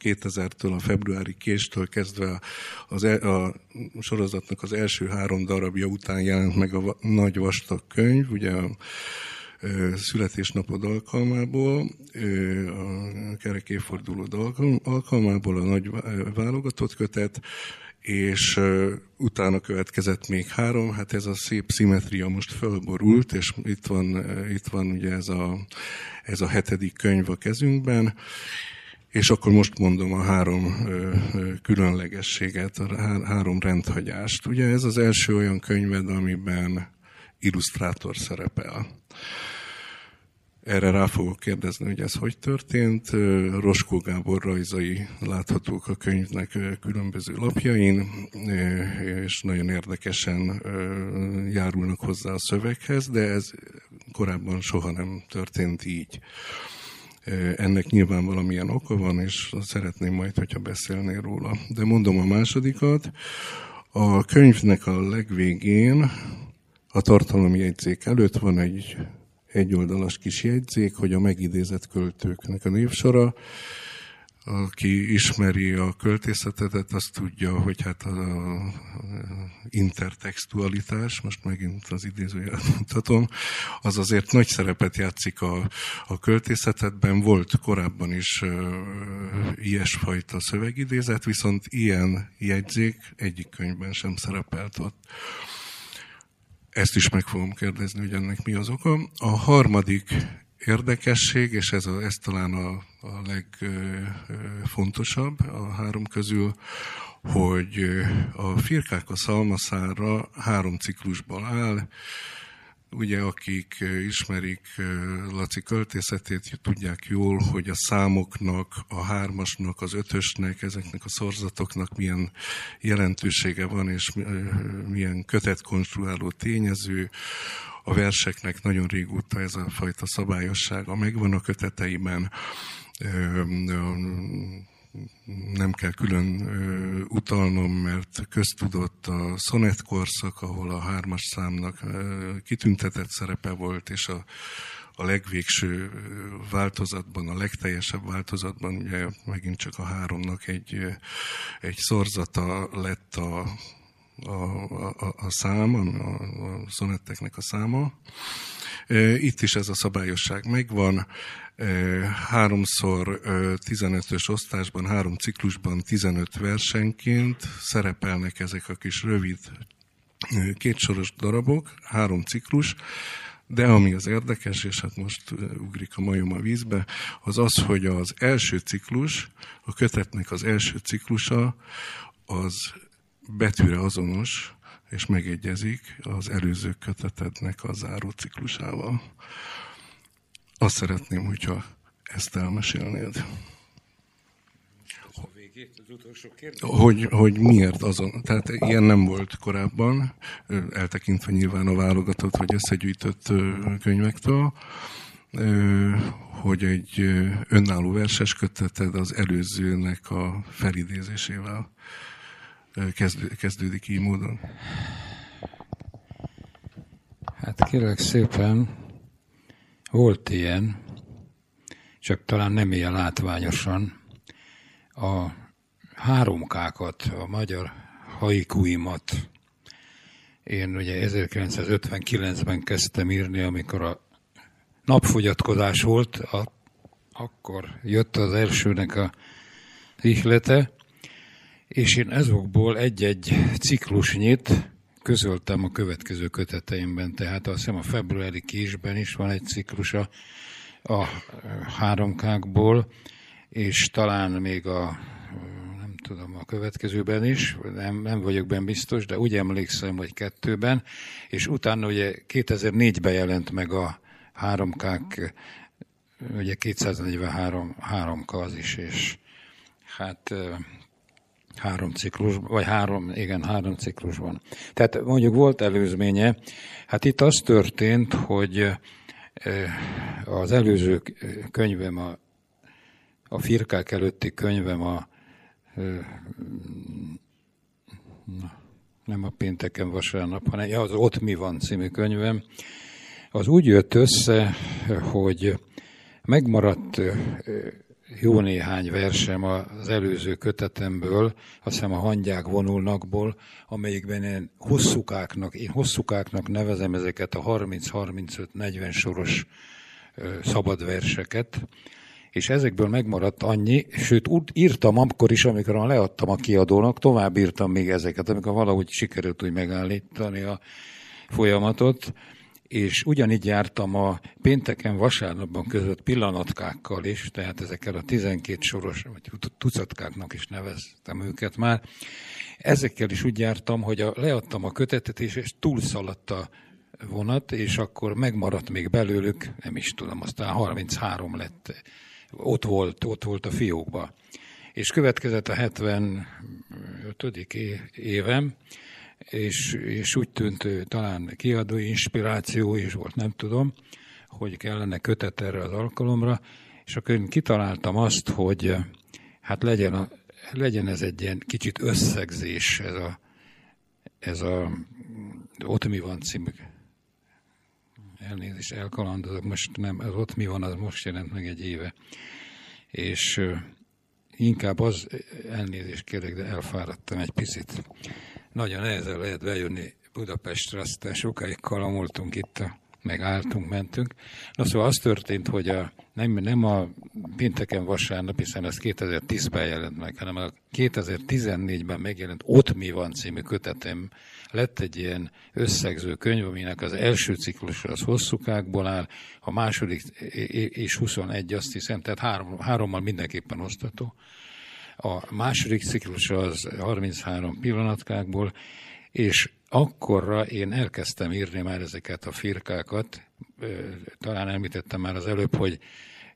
2000-től a februári késtől kezdve az, e, a sorozatnak az első három darabja után jelent meg a nagy vastag könyv, ugye a születésnapod alkalmából, a kerek évforduló alkalmából a nagy válogatott kötet, és utána következett még három, hát ez a szép szimetria most fölborult, és itt van, itt van ugye ez a, ez a hetedik könyv a kezünkben, és akkor most mondom a három különlegességet, a három rendhagyást. Ugye ez az első olyan könyved, amiben illusztrátor szerepel. Erre rá fogok kérdezni, hogy ez hogy történt. Roskó Gábor rajzai láthatók a könyvnek különböző lapjain, és nagyon érdekesen járulnak hozzá a szöveghez, de ez korábban soha nem történt így. Ennek nyilván valamilyen oka van, és szeretném majd, hogyha beszélnél róla. De mondom a másodikat, A könyvnek a legvégén, a tartalomjegyzék előtt van egy egyoldalas kis jegyzék, hogy a megidézett költőknek a névsora, aki ismeri a költészetet, azt tudja, hogy hát a, a intertextualitás, most megint az idézőjelet mutatom, az azért nagy szerepet játszik a, a költészetedben. Volt korábban is uh, ilyesfajta szövegidézet, viszont ilyen jegyzék egyik könyvben sem szerepelt ott. Ezt is meg fogom kérdezni, hogy ennek mi az oka. A harmadik érdekesség, és ez, a, ez talán a, a legfontosabb a három közül, hogy a firkák a szalmaszára három ciklusból áll, Ugye, akik ismerik Laci költészetét, tudják jól, hogy a számoknak, a hármasnak, az ötösnek, ezeknek a szorzatoknak milyen jelentősége van, és milyen kötetkonstruáló tényező. A verseknek nagyon régóta ez a fajta szabályossága megvan a köteteiben nem kell külön utalnom, mert köztudott a szonett korszak, ahol a hármas számnak kitüntetett szerepe volt, és a, a legvégső változatban, a legteljesebb változatban, ugye megint csak a háromnak egy, egy szorzata lett a, a, a, a szám, a, a szonetteknek a száma. Itt is ez a szabályosság megvan háromszor 15-ös osztásban, három ciklusban 15 versenként szerepelnek ezek a kis rövid kétsoros darabok, három ciklus, de ami az érdekes, és hát most ugrik a majom a vízbe, az az, hogy az első ciklus, a kötetnek az első ciklusa, az betűre azonos, és megegyezik az előző kötetednek a záró ciklusával. Azt szeretném, hogyha ezt elmesélnéd. Hogy, hogy miért azon, tehát ilyen nem volt korábban, eltekintve nyilván a válogatott vagy összegyűjtött könyvektől, hogy egy önálló verses köteted az előzőnek a felidézésével kezdődik így módon. Hát kérlek szépen, volt ilyen, csak talán nem ilyen látványosan. A háromkákat, a magyar haikuimat én ugye 1959-ben kezdtem írni, amikor a napfogyatkozás volt, a, akkor jött az elsőnek a ihlete, és én ezokból egy-egy ciklusnyit közöltem a következő köteteimben, tehát azt hiszem a februári késben is van egy ciklusa a háromkákból, és talán még a nem tudom, a következőben is, nem, nem vagyok benne biztos, de úgy emlékszem, hogy kettőben, és utána ugye 2004-ben jelent meg a háromkák, ugye 243 háromka az is, és hát Három ciklus, vagy három, igen, három ciklusban. Tehát mondjuk volt előzménye. Hát itt az történt, hogy az előző könyvem, a, a firkák előtti könyvem a na, nem a pénteken vasárnap, hanem az Ott mi van című könyvem, az úgy jött össze, hogy megmaradt jó néhány versem az előző kötetemből, azt hiszem a hangyák vonulnakból, amelyikben én hosszúkáknak, én hosszúkáknak nevezem ezeket a 30-35-40 soros szabad verseket, és ezekből megmaradt annyi, sőt úgy írtam akkor is, amikor leadtam a kiadónak, tovább írtam még ezeket, amikor valahogy sikerült úgy megállítani a folyamatot, és ugyanígy jártam a pénteken, vasárnapban között pillanatkákkal is, tehát ezekkel a 12 soros, vagy tucatkáknak is neveztem őket már. Ezekkel is úgy jártam, hogy a, leadtam a kötetet, és, és túlszaladt a vonat, és akkor megmaradt még belőlük, nem is tudom, aztán 33 lett. Ott volt, ott volt a fiókba. És következett a 75. évem, és, és úgy tűnt talán kiadói inspiráció is volt, nem tudom, hogy kellene kötet erre az alkalomra, és akkor én kitaláltam azt, hogy hát legyen, a, legyen ez egy ilyen kicsit összegzés, ez a ez a Ott mi van című elnézést elkalandozok, most nem, az Ott mi van, az most jelent meg egy éve. És inkább az, elnézést kérek, de elfáradtam egy picit. Nagyon nehezen lehet bejönni Budapestre, aztán sokáig kalamoltunk itt megálltunk, mentünk. Na szóval az történt, hogy a, nem, nem a pénteken vasárnap, hiszen ez 2010-ben jelent meg, hanem a 2014-ben megjelent Ott mi van című kötetem lett egy ilyen összegző könyv, aminek az első ciklus az hosszúkákból áll, a második és 21 azt hiszem, tehát három, hárommal mindenképpen osztató. A második ciklus az 33 pillanatkákból, és akkorra én elkezdtem írni már ezeket a firkákat, talán említettem már az előbb, hogy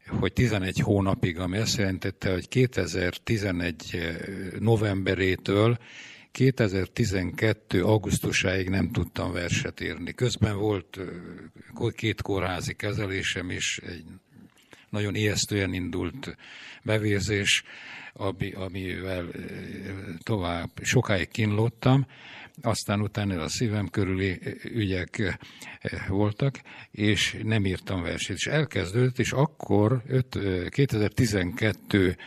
hogy 11 hónapig, ami azt jelentette, hogy 2011 novemberétől 2012. augusztusáig nem tudtam verset írni. Közben volt két kórházi kezelésem és egy nagyon ijesztően indult bevérzés, amivel tovább sokáig kínlottam, aztán utána a szívem körüli ügyek voltak, és nem írtam versét. És elkezdődött, és akkor 2012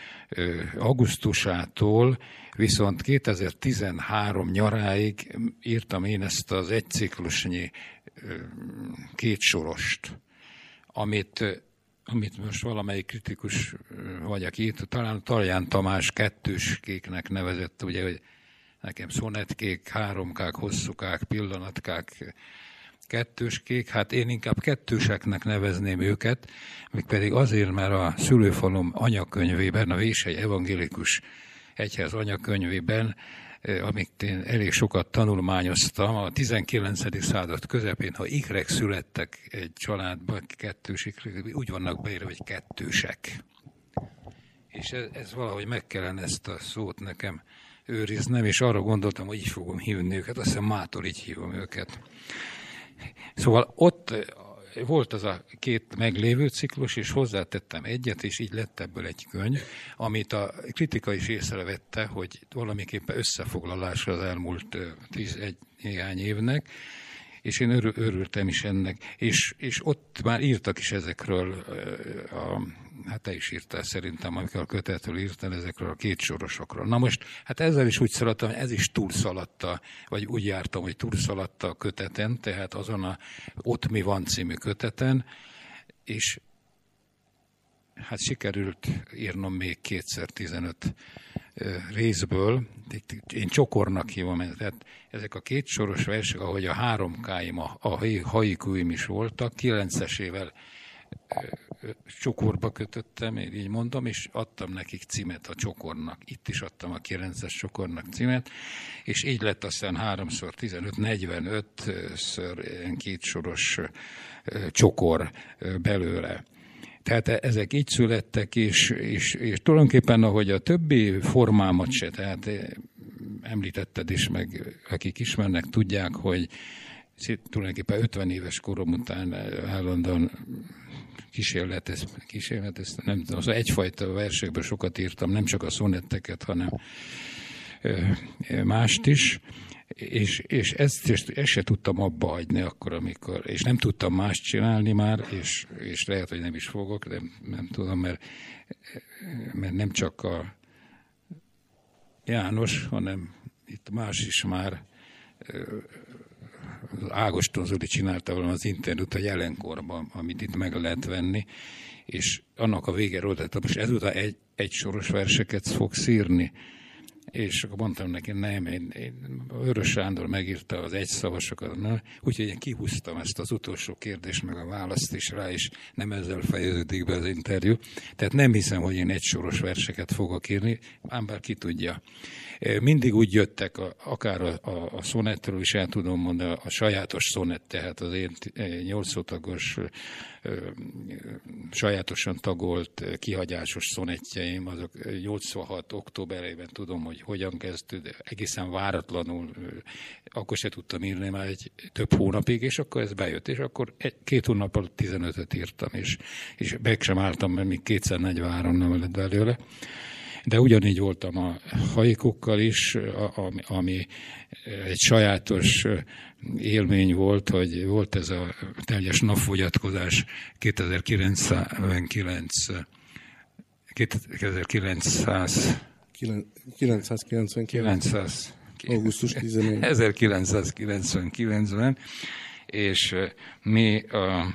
augusztusától viszont 2013 nyaráig írtam én ezt az egyciklusnyi két sorost, amit amit most valamelyik kritikus vagy, aki itt, talán Talján Tamás kettőskéknek nevezett, ugye, hogy nekem szonetkék, háromkák, hosszúkák, pillanatkák, kettőskék, hát én inkább kettőseknek nevezném őket, még pedig azért, mert a szülőfalom anyakönyvében, a Vésely Evangélikus Egyház anyakönyvében, amit én elég sokat tanulmányoztam, a 19. század közepén, ha ikrek születtek egy családban, kettős ikrek, úgy vannak beírva, hogy kettősek. És ez, ez valahogy meg kellene ezt a szót nekem őriznem, és arra gondoltam, hogy így fogom hívni őket, azt hiszem mától így hívom őket. Szóval ott volt az a két meglévő ciklus, és hozzátettem egyet, és így lett ebből egy könyv, amit a kritika is észrevette, hogy valamiképpen összefoglalása az elmúlt tíz egy néhány évnek, és én örül, örültem is ennek. És, és ott már írtak is ezekről, a, hát te is írtál szerintem, amikor a kötetről írtál ezekről a két sorosokról. Na most, hát ezzel is úgy szaladtam, ez is túlszaladta, vagy úgy jártam, hogy túlszaladta a köteten, tehát azon a Ott mi van című köteten, és hát sikerült írnom még kétszer 15 részből, én csokornak hívom, tehát ezek a két soros versek, ahogy a három káim, a, haikuim is voltak, kilencesével csokorba kötöttem, így mondom, és adtam nekik címet a csokornak. Itt is adtam a 9-es csokornak címet, és így lett aztán 3x 15, 45-ször ilyen kétsoros csokor belőle. Tehát ezek így születtek, és, és, és tulajdonképpen ahogy a többi formámat se, tehát eh, említetted is, meg akik ismernek, tudják, hogy tulajdonképpen 50 éves korom után állandóan kísérletez, kísérletez nem tudom, az egyfajta versekből sokat írtam, nem csak a szonetteket, hanem mást is, és, és ezt, ezt, ezt se tudtam abba hagyni akkor, amikor, és nem tudtam más csinálni már, és, és lehet, hogy nem is fogok, de nem tudom, mert, mert nem csak a János, hanem itt más is már Ágoston Zoli csinálta valami az internet a jelenkorban, amit itt meg lehet venni, és annak a volt, tehát most ezután egy, egy soros verseket fogsz írni, és akkor mondtam neki, nem, én, én Örös Sándor megírta az egyszavasokat, úgyhogy én kihúztam ezt az utolsó kérdést, meg a választ is rá, és nem ezzel fejeződik be az interjú. Tehát nem hiszem, hogy én egy soros verseket fogok írni, ám bár ki tudja. Mindig úgy jöttek, akár a, a, a szonettről is el tudom mondani, a sajátos szonett, tehát az én nyolcszótagos sajátosan tagolt, kihagyásos szonettjeim, azok 86. októberében tudom, hogy hogyan kezdődött, egészen váratlanul, akkor se tudtam írni már egy több hónapig, és akkor ez bejött, és akkor egy, két hónap alatt 15-öt írtam, és, és meg sem álltam, mert még 243 nem lett belőle. De ugyanígy voltam a haikukkal is, ami egy sajátos élmény volt, hogy volt ez a teljes napfogyatkozás 2999 2900 999. Augusztus 14. 1999-ben, és mi a,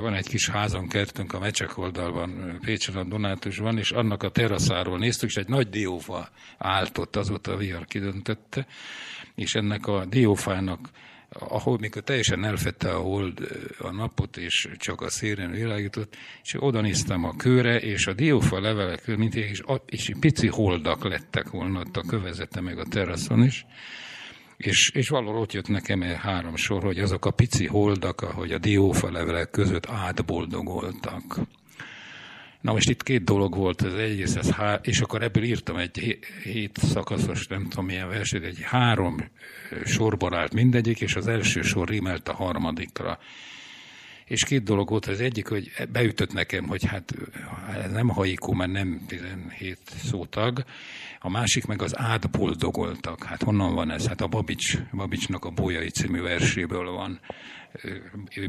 van egy kis házon kertünk a Mecsek oldalban, Pécsen a Donátusban, és annak a teraszáról néztük, és egy nagy diófa állt ott, azóta a vihar kidöntötte, és ennek a diófának ahol mikor teljesen elfette a hold a napot, és csak a szélen világított, és oda néztem a kőre, és a diófa levelek, mint és, és pici holdak lettek volna ott a kövezete meg a teraszon is, és, és valahol ott jött nekem egy három sor, hogy azok a pici holdak, ahogy a diófa levelek között átboldogoltak. Na most itt két dolog volt, az egyrészt, ez há- és akkor ebből írtam egy hét szakaszos, nem tudom milyen verset, egy három sorban állt mindegyik, és az első sor rímelt a harmadikra. És két dolog volt, az egyik, hogy beütött nekem, hogy hát ez nem haiku, mert nem 17 szótag, a másik meg az átboldogoltak. Hát honnan van ez? Hát a Babics, Babicsnak a Bolyai című verséből van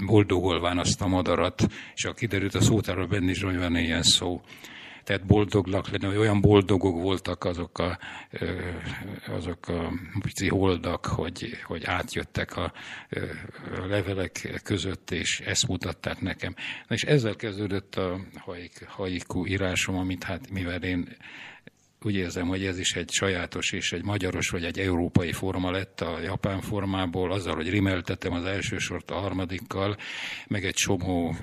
boldogolván azt a madarat, és a kiderült a szótáról benne is, hogy van ilyen szó. Tehát boldoglak lenni, olyan boldogok voltak azok a, azok a pici holdak, hogy, hogy átjöttek a, levelek között, és ezt mutatták nekem. Na és ezzel kezdődött a haiku írásom, amit hát mivel én úgy érzem, hogy ez is egy sajátos és egy magyaros vagy egy európai forma lett a japán formából, azzal, hogy rimeltetem az első sort a harmadikkal, meg egy csomó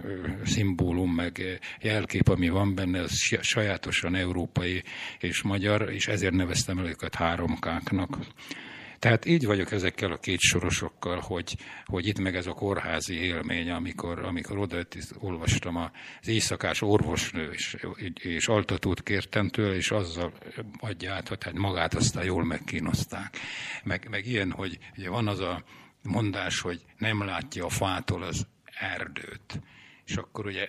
szimbólum, meg jelkép, ami van benne, az sajátosan európai és magyar, és ezért neveztem el őket háromkáknak. Tehát így vagyok ezekkel a két sorosokkal, hogy, hogy itt meg ez a kórházi élmény, amikor, amikor oda olvastam az éjszakás orvosnő, és, és altatót kértem tőle, és azzal adja át, hogy hát magát aztán jól megkínozták. Meg, meg ilyen, hogy ugye van az a mondás, hogy nem látja a fától az erdőt. És akkor ugye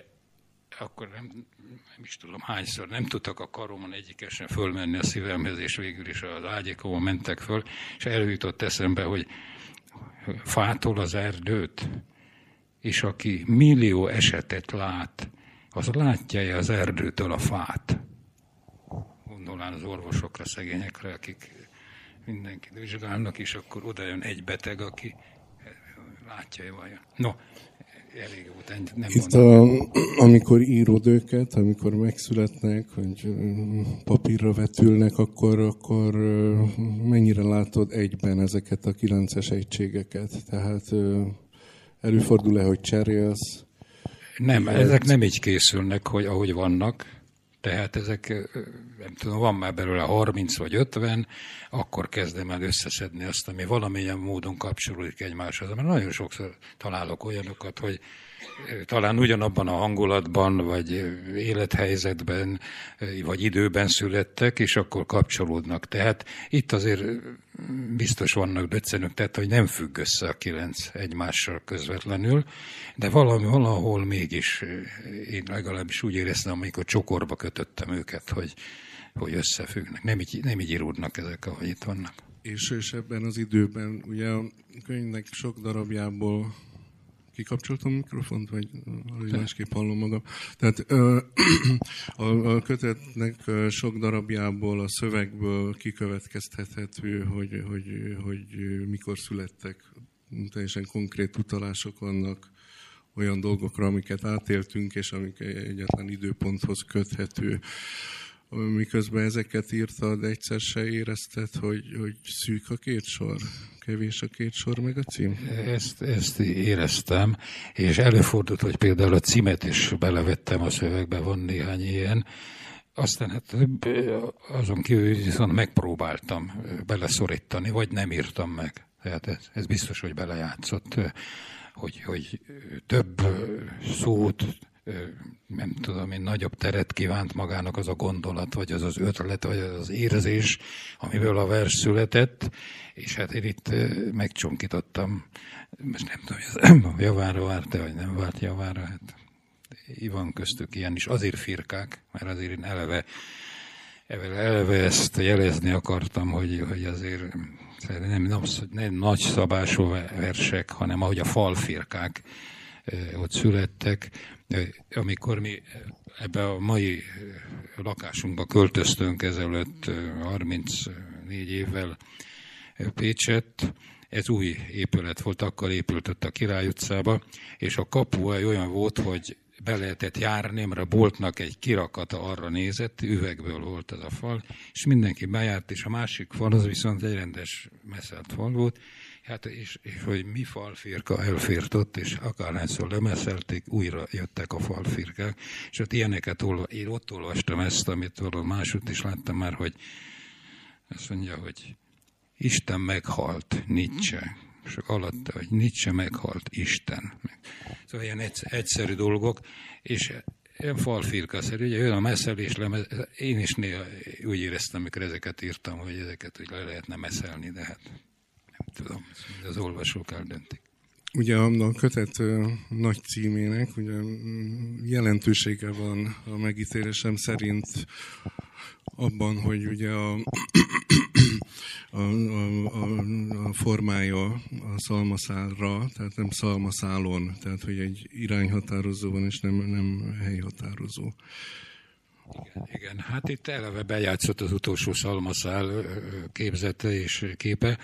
akkor nem, nem is tudom hányszor, nem tudtak a karomon egyikesen fölmenni a szívemhez, és végül is az ágyékomon mentek föl, és előjutott eszembe, hogy fától az erdőt, és aki millió esetet lát, az látja az erdőtől a fát. Gondolán az orvosokra, szegényekre, akik mindenkit vizsgálnak, és akkor oda jön egy beteg, aki látja vajon. No, elég volt, nem Itt a, amikor írod őket, amikor megszületnek, hogy papírra vetülnek, akkor, akkor mennyire látod egyben ezeket a kilences egységeket? Tehát előfordul-e, hogy cserélsz? Nem, ezek nem így készülnek, hogy ahogy vannak. Tehát ezek, nem tudom, van már belőle 30 vagy 50, akkor kezdem el összeszedni azt, ami valamilyen módon kapcsolódik egymáshoz. Mert nagyon sokszor találok olyanokat, hogy talán ugyanabban a hangulatban, vagy élethelyzetben, vagy időben születtek, és akkor kapcsolódnak. Tehát itt azért biztos vannak döccenök, tehát hogy nem függ össze a kilenc egymással közvetlenül, de valami, valahol mégis én legalábbis úgy éreztem, amikor csokorba kötöttem őket, hogy, hogy összefüggnek. Nem így, nem így íródnak ezek, ahogy itt vannak. És, és ebben az időben, ugye a könyvnek sok darabjából kikapcsoltam a mikrofont, vagy hogy másképp hallom magam. Tehát a, a kötetnek sok darabjából, a szövegből kikövetkeztethető, hogy, hogy, hogy mikor születtek. Teljesen konkrét utalások vannak olyan dolgokra, amiket átéltünk, és amik egyetlen időponthoz köthető miközben ezeket írtad, egyszer se érezted, hogy, hogy szűk a két sor? Kevés a két sor meg a cím? Ezt, ezt éreztem, és előfordult, hogy például a címet is belevettem a szövegbe, van néhány ilyen, aztán hát azon kívül viszont megpróbáltam beleszorítani, vagy nem írtam meg. Tehát ez, ez biztos, hogy belejátszott, hogy, hogy több szót, nem tudom én, nagyobb teret kívánt magának az a gondolat, vagy az az ötlet, vagy az az érzés, amiből a vers született, és hát én itt megcsonkítottam, most nem tudom, hogy javára várt-e, vagy nem várt javára, hát van köztük ilyen is, azért firkák, mert azért én eleve eleve ezt jelezni akartam, hogy, hogy azért nem, nem, nem nagy szabású versek, hanem ahogy a falfirkák ott születtek. Amikor mi ebbe a mai lakásunkba költöztünk ezelőtt 34 évvel Pécset, ez új épület volt, akkor épült ott a Király utcába, és a kapu olyan volt, hogy be lehetett járni, mert a boltnak egy kirakata arra nézett, üvegből volt ez a fal, és mindenki bejárt, és a másik fal az viszont egy rendes messzelt fal volt, hát és, és hogy mi falfirka elfért ott, és akárhányszor lemeszelték, újra jöttek a falfirkák, és ott ilyeneket olva, én ott olvastam ezt, amit valahol másút is láttam már, hogy azt mondja, hogy Isten meghalt, Nietzsche. És alatta, hogy Nietzsche meghalt, Isten. Szóval ilyen egyszerű dolgok, és ilyen falfirkaszerű, ugye olyan a messzelés lemez, én is néha úgy éreztem, amikor ezeket írtam, hogy ezeket hogy le lehetne messzelni, de hát tudom, az olvasók eldöntik. Ugye a kötet nagy címének ugye jelentősége van a megítélésem szerint abban, hogy ugye a, a, a, a, a formája a szalmaszálra, tehát nem szalmaszálon, tehát hogy egy irányhatározó van, és nem, nem helyhatározó. Igen, igen, hát itt eleve bejátszott az utolsó szalmaszál képzete és képe,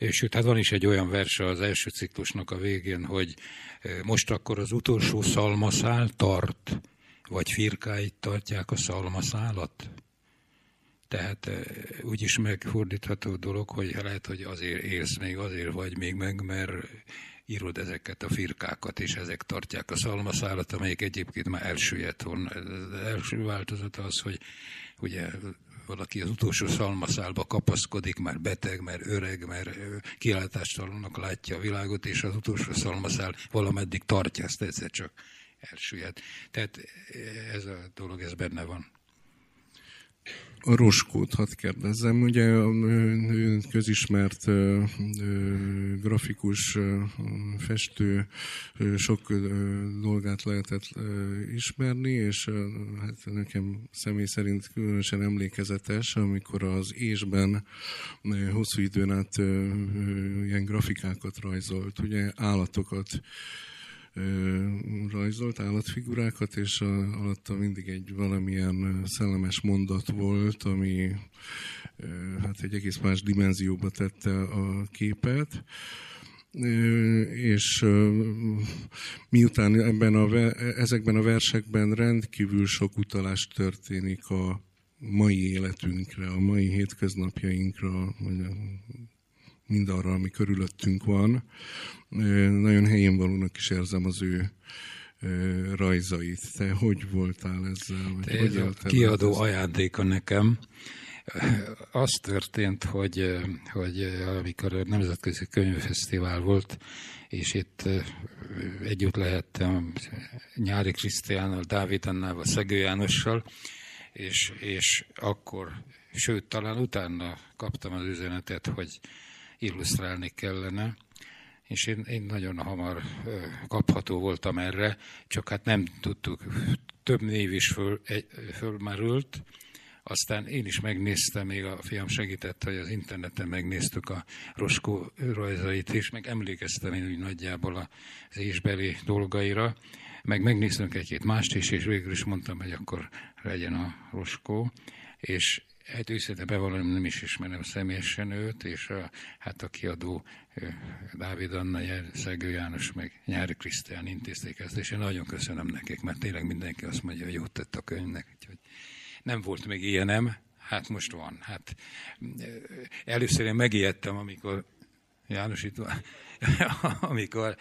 és hát van is egy olyan verse az első ciklusnak a végén, hogy most akkor az utolsó szalmaszál tart, vagy firkáit tartják a szalmaszálat? Tehát úgy is megfordítható dolog, hogy lehet, hogy azért élsz még, azért vagy még meg, mert írod ezeket a firkákat, és ezek tartják a szalmaszálat, amelyik egyébként már elsüllyedt volna. Az első változat az, hogy ugye valaki az utolsó szalmaszálba kapaszkodik, már beteg, mert öreg, mert kilátástalannak látja a világot, és az utolsó szalmaszál valameddig tartja, ezt egyszer csak elsüllyedt. Tehát ez a dolog, ez benne van. A Roskót, hadd kérdezzem, ugye a közismert grafikus, festő sok dolgát lehetett ismerni, és hát nekem személy szerint különösen emlékezetes, amikor az ésben hosszú időn át ilyen grafikákat rajzolt, ugye állatokat rajzolt állatfigurákat, és alatta mindig egy valamilyen szellemes mondat volt, ami hát egy egész más dimenzióba tette a képet. És miután ebben a, ezekben a versekben rendkívül sok utalás történik a mai életünkre, a mai hétköznapjainkra, vagy mindarra, ami körülöttünk van. Nagyon helyén valónak is érzem az ő rajzait. Te hogy voltál ezzel? Vagy hogy ez a kiadó ezzel? ajándéka nekem. Az történt, hogy, hogy amikor a Nemzetközi Könyvfesztivál volt, és itt együtt lehettem Nyári Krisztiánnal, Dávid Annával, Szegő Jánossal, és, és akkor, sőt, talán utána kaptam az üzenetet, hogy illusztrálni kellene, és én, én nagyon hamar kapható voltam erre, csak hát nem tudtuk, több név is föl, egy, fölmerült, aztán én is megnéztem, még a fiam segített, hogy az interneten megnéztük a Roskó rajzait, és meg emlékeztem én úgy nagyjából az ésbeli dolgaira, meg megnéztünk egy-két mást is, és végül is mondtam, hogy akkor legyen a Roskó, és Hát őszintén bevallom, nem is ismerem személyesen őt, és a, hát a kiadó Dávid Anna, Szegő János, meg Nyári Krisztián intézték ezt, és én nagyon köszönöm nekik, mert tényleg mindenki azt mondja, hogy jót tett a könyvnek. Úgyhogy nem volt még ilyenem, hát most van. Hát először én megijedtem, amikor János itt van, amikor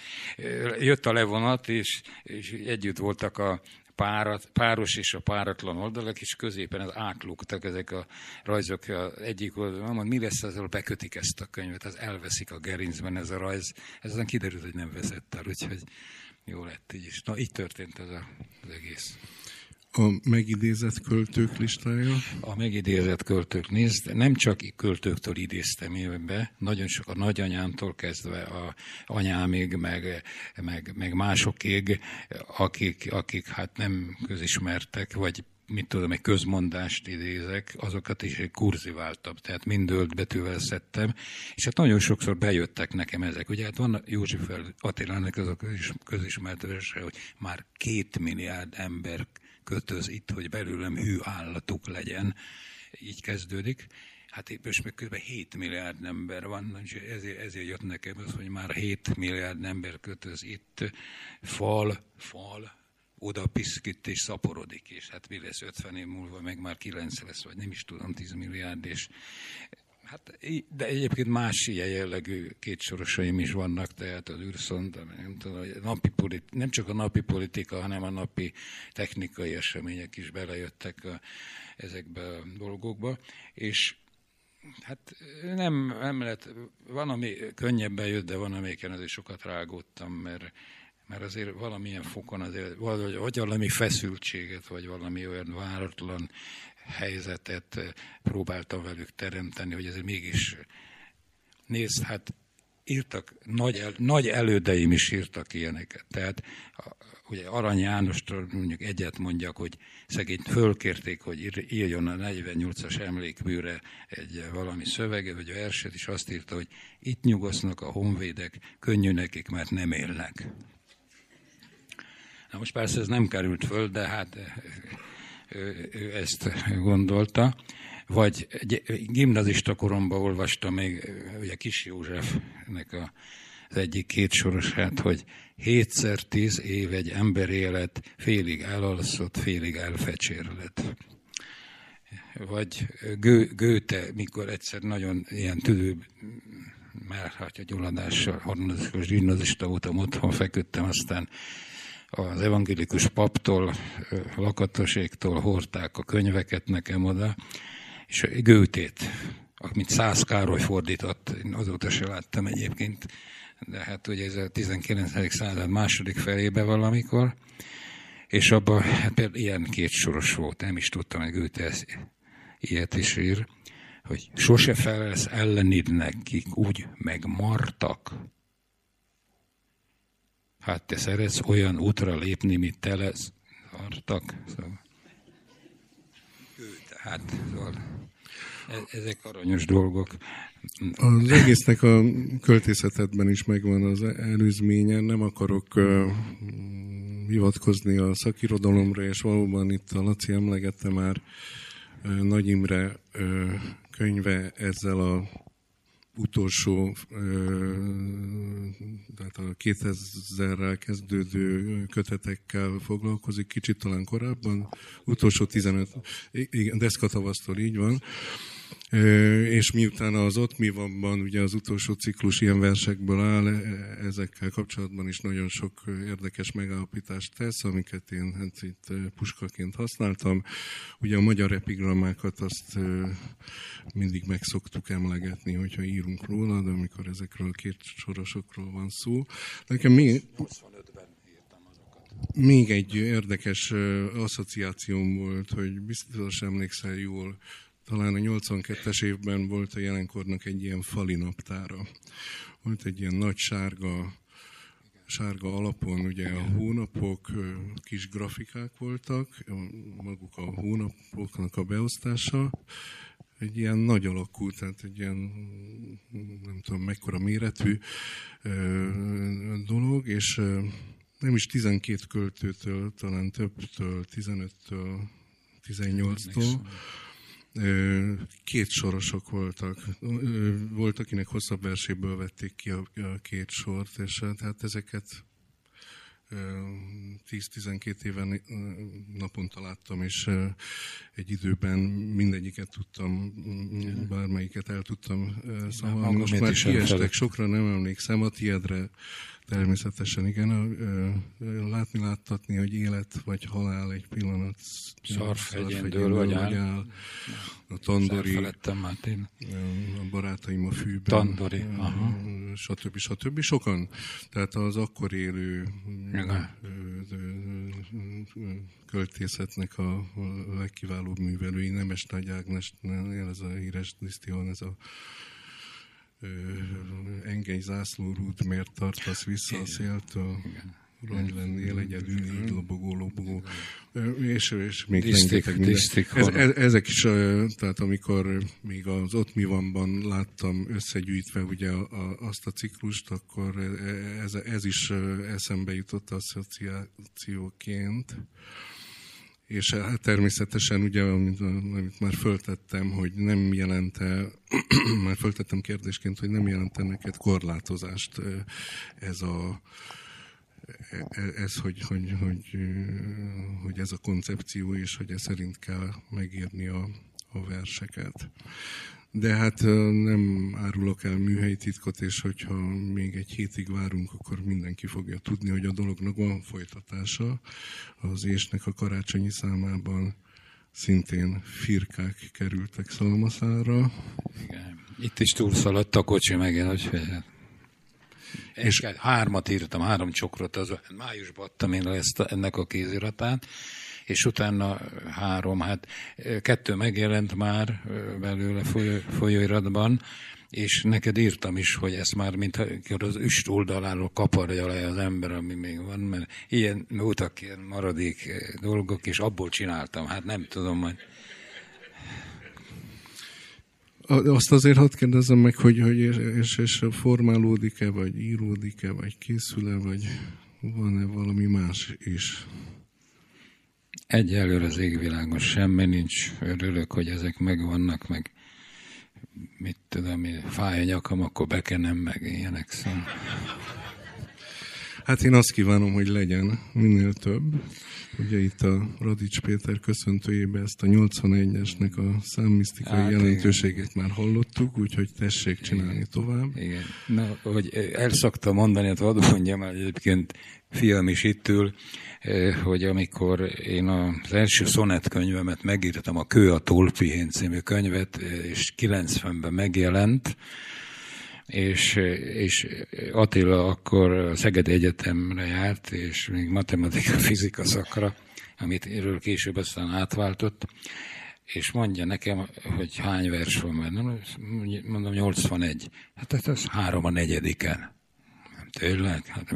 jött a levonat, és, és együtt voltak a párat, páros és a páratlan oldalak, és középen az átlógtak ezek a rajzok egyik oldalon. Mond, mi lesz ezzel, bekötik ezt a könyvet, az elveszik a gerincben ez a rajz. Ez aztán kiderült, hogy nem vezett el, úgyhogy jó lett így is. Na, így történt ez a, az egész. A megidézett költők listája? A megidézett költők, nézd, nem csak költőktől idéztem én be, nagyon sok a nagyanyámtól kezdve a anyámig, meg, meg, meg másokig, akik, akik hát nem közismertek, vagy mit tudom, egy közmondást idézek, azokat is egy kurziváltam, tehát mind ölt betűvel szedtem, és hát nagyon sokszor bejöttek nekem ezek. Ugye hát van József Attilának az a közismert verse, hogy már két milliárd ember kötöz itt, hogy belőlem hű állatuk legyen. Így kezdődik. Hát itt most még kb. 7 milliárd ember van, és ezért, ezért jött nekem az, hogy már 7 milliárd ember kötöz itt, fal, fal, oda piszkít és szaporodik, és hát mi lesz 50 év múlva, meg már 9 lesz, vagy nem is tudom, 10 milliárd, és Hát, de egyébként más ilyen jellegű kétsorosaim is vannak, tehát az űrszonda, nem, tudom, napi politi- nem csak a napi politika, hanem a napi technikai események is belejöttek a, ezekbe a dolgokba, és hát nem, nem lehet, van, ami könnyebben jött, de van, amelyiken azért sokat rágódtam, mert mert azért valamilyen fokon azért, vagy, vagy valami feszültséget, vagy valami olyan váratlan helyzetet próbáltam velük teremteni, hogy ezért mégis nézd, hát írtak, nagy, el, nagy elődeim is írtak ilyeneket. Tehát ugye Arany Jánostól mondjuk egyet mondjak, hogy szegény fölkérték, hogy írjon a 48-as emlékműre egy valami szöveget, vagy verset, és azt írta, hogy itt nyugosznak a honvédek, könnyű nekik, mert nem élnek. Na most persze ez nem került föl, de hát ő, ezt gondolta. Vagy gimnazista koromban olvastam még ugye Kis Józsefnek a, az egyik két sorosát, hogy hétszer tíz év egy ember élet félig elalszott, félig elfecsérlet. Vagy Gő, Gőte, mikor egyszer nagyon ilyen tüdő a gyulladással, harmadikos gimnazista voltam otthon, feküdtem, aztán az evangélikus paptól, lakatoségtól hordták a könyveket nekem oda, és Gőtét, amit Szász Károly fordított, én azóta se láttam egyébként, de hát ugye ez a 19. század második felébe valamikor, és abban hát például ilyen két soros volt, nem is tudtam, hogy Gőte ilyet is ír, hogy sose felelsz ellenidnek, kik úgy megmartak, hát te szeretsz olyan útra lépni, mint te lesz. Hartak. Szóval. Tehát, szóval e- ezek aranyos dolgok. Az egésznek a költészetedben is megvan az előzménye, nem akarok uh, hivatkozni a szakirodalomra, és valóban itt a Laci emlegette már uh, Nagy Imre könyve ezzel a utolsó, tehát a 2000-rel kezdődő kötetekkel foglalkozik, kicsit talán korábban, utolsó 15, igen, deszkatavasztól így van, és miután az ott mi vanban, ugye az utolsó ciklus ilyen versekből áll, e, ezekkel kapcsolatban is nagyon sok érdekes megállapítást tesz, amiket én hát itt puskaként használtam. Ugye a magyar epigrammákat azt mindig meg szoktuk emlegetni, hogyha írunk róla, de amikor ezekről a két sorosokról van szó. Nekem még, még egy érdekes asszociációm volt, hogy biztos emlékszel jól, talán a 82-es évben volt a jelenkornak egy ilyen fali naptára. Volt egy ilyen nagy sárga, sárga alapon ugye a hónapok, kis grafikák voltak, maguk a hónapoknak a beosztása, egy ilyen nagy alakú, tehát egy ilyen nem tudom mekkora méretű dolog, és nem is 12 költőtől, talán többtől, 15-től, 18-tól, két sorosok voltak. Volt, akinek hosszabb verséből vették ki a, két sort, és hát ezeket 10-12 éven naponta láttam, és egy időben mindegyiket tudtam, bármelyiket el tudtam szavalni. Most már kiestek, sokra nem emlékszem, a tiedre Természetesen igen, látni, láttatni, hogy élet vagy halál egy pillanat. Szarfegyen dől vagy áll. áll. A tandori, már a barátaim a fűben. Tandori, aha. Stb. stb. Sokan. Tehát az akkor élő igen. költészetnek a legkiválóbb művelői, Nemes Nagy Ágnes, ez a híres Disztion, ez a engedj zászlórút, miért tartasz vissza a széltől? Rony lennél egyedül, így lobogó, lobogó. És, és még Disztik, rengeteg disztik Ez, ezek is, tehát amikor még az Ott mi vanban láttam összegyűjtve ugye azt a ciklust, akkor ez, ez is eszembe jutott asszociációként. És hát természetesen ugye, amit, amit már föltettem, hogy nem jelente, már föltettem kérdésként, hogy nem jelente neked korlátozást ez a e- ez, hogy, hogy, hogy, hogy ez a koncepció, és hogy ez szerint kell megírni a, a verseket. De hát nem árulok el műhelyi titkot, és hogyha még egy hétig várunk, akkor mindenki fogja tudni, hogy a dolognak van folytatása. Az ésnek a karácsonyi számában szintén firkák kerültek szalmaszára. Igen. Itt is túlszaladt a kocsi megint, hogy és hármat írtam, három csokrot, az májusban adtam én ezt ennek a kéziratát, és utána három, hát kettő megjelent már belőle folyó, folyóiratban, és neked írtam is, hogy ezt már, mint az üst oldaláról kaparja le az ember, ami még van, mert ilyen voltak ilyen maradék dolgok, és abból csináltam, hát nem tudom, majd A- Azt azért hadd kérdezzem meg, hogy, hogy és, és formálódik-e, vagy íródik-e, vagy készül-e, vagy van-e valami más is? Egyelőre az égvilágon semmi nincs. Örülök, hogy ezek megvannak, meg mit tudom fáj a nyakam, akkor bekenem meg ilyenek. Szóval. Hát én azt kívánom, hogy legyen minél több. Ugye itt a Radics Péter köszöntőjében ezt a 81-esnek a számmisztikai Hát hát, igen. jelentőségét már hallottuk, úgyhogy tessék csinálni tovább. Igen. Na, hogy el szoktam mondani, hát hadd mondjam el, egyébként fiam is itt ül, eh, hogy amikor én az első szonetkönyvemet megírtam, a Kő a Tolpihén című könyvet, eh, és 90-ben megjelent, és, és Attila akkor a Szegedi Egyetemre járt, és még matematika, fizika szakra, amit erről később aztán átváltott, és mondja nekem, hogy hány vers van. Nem, mondom, 81. Hát ez az három a negyediken. Nem tényleg? Hát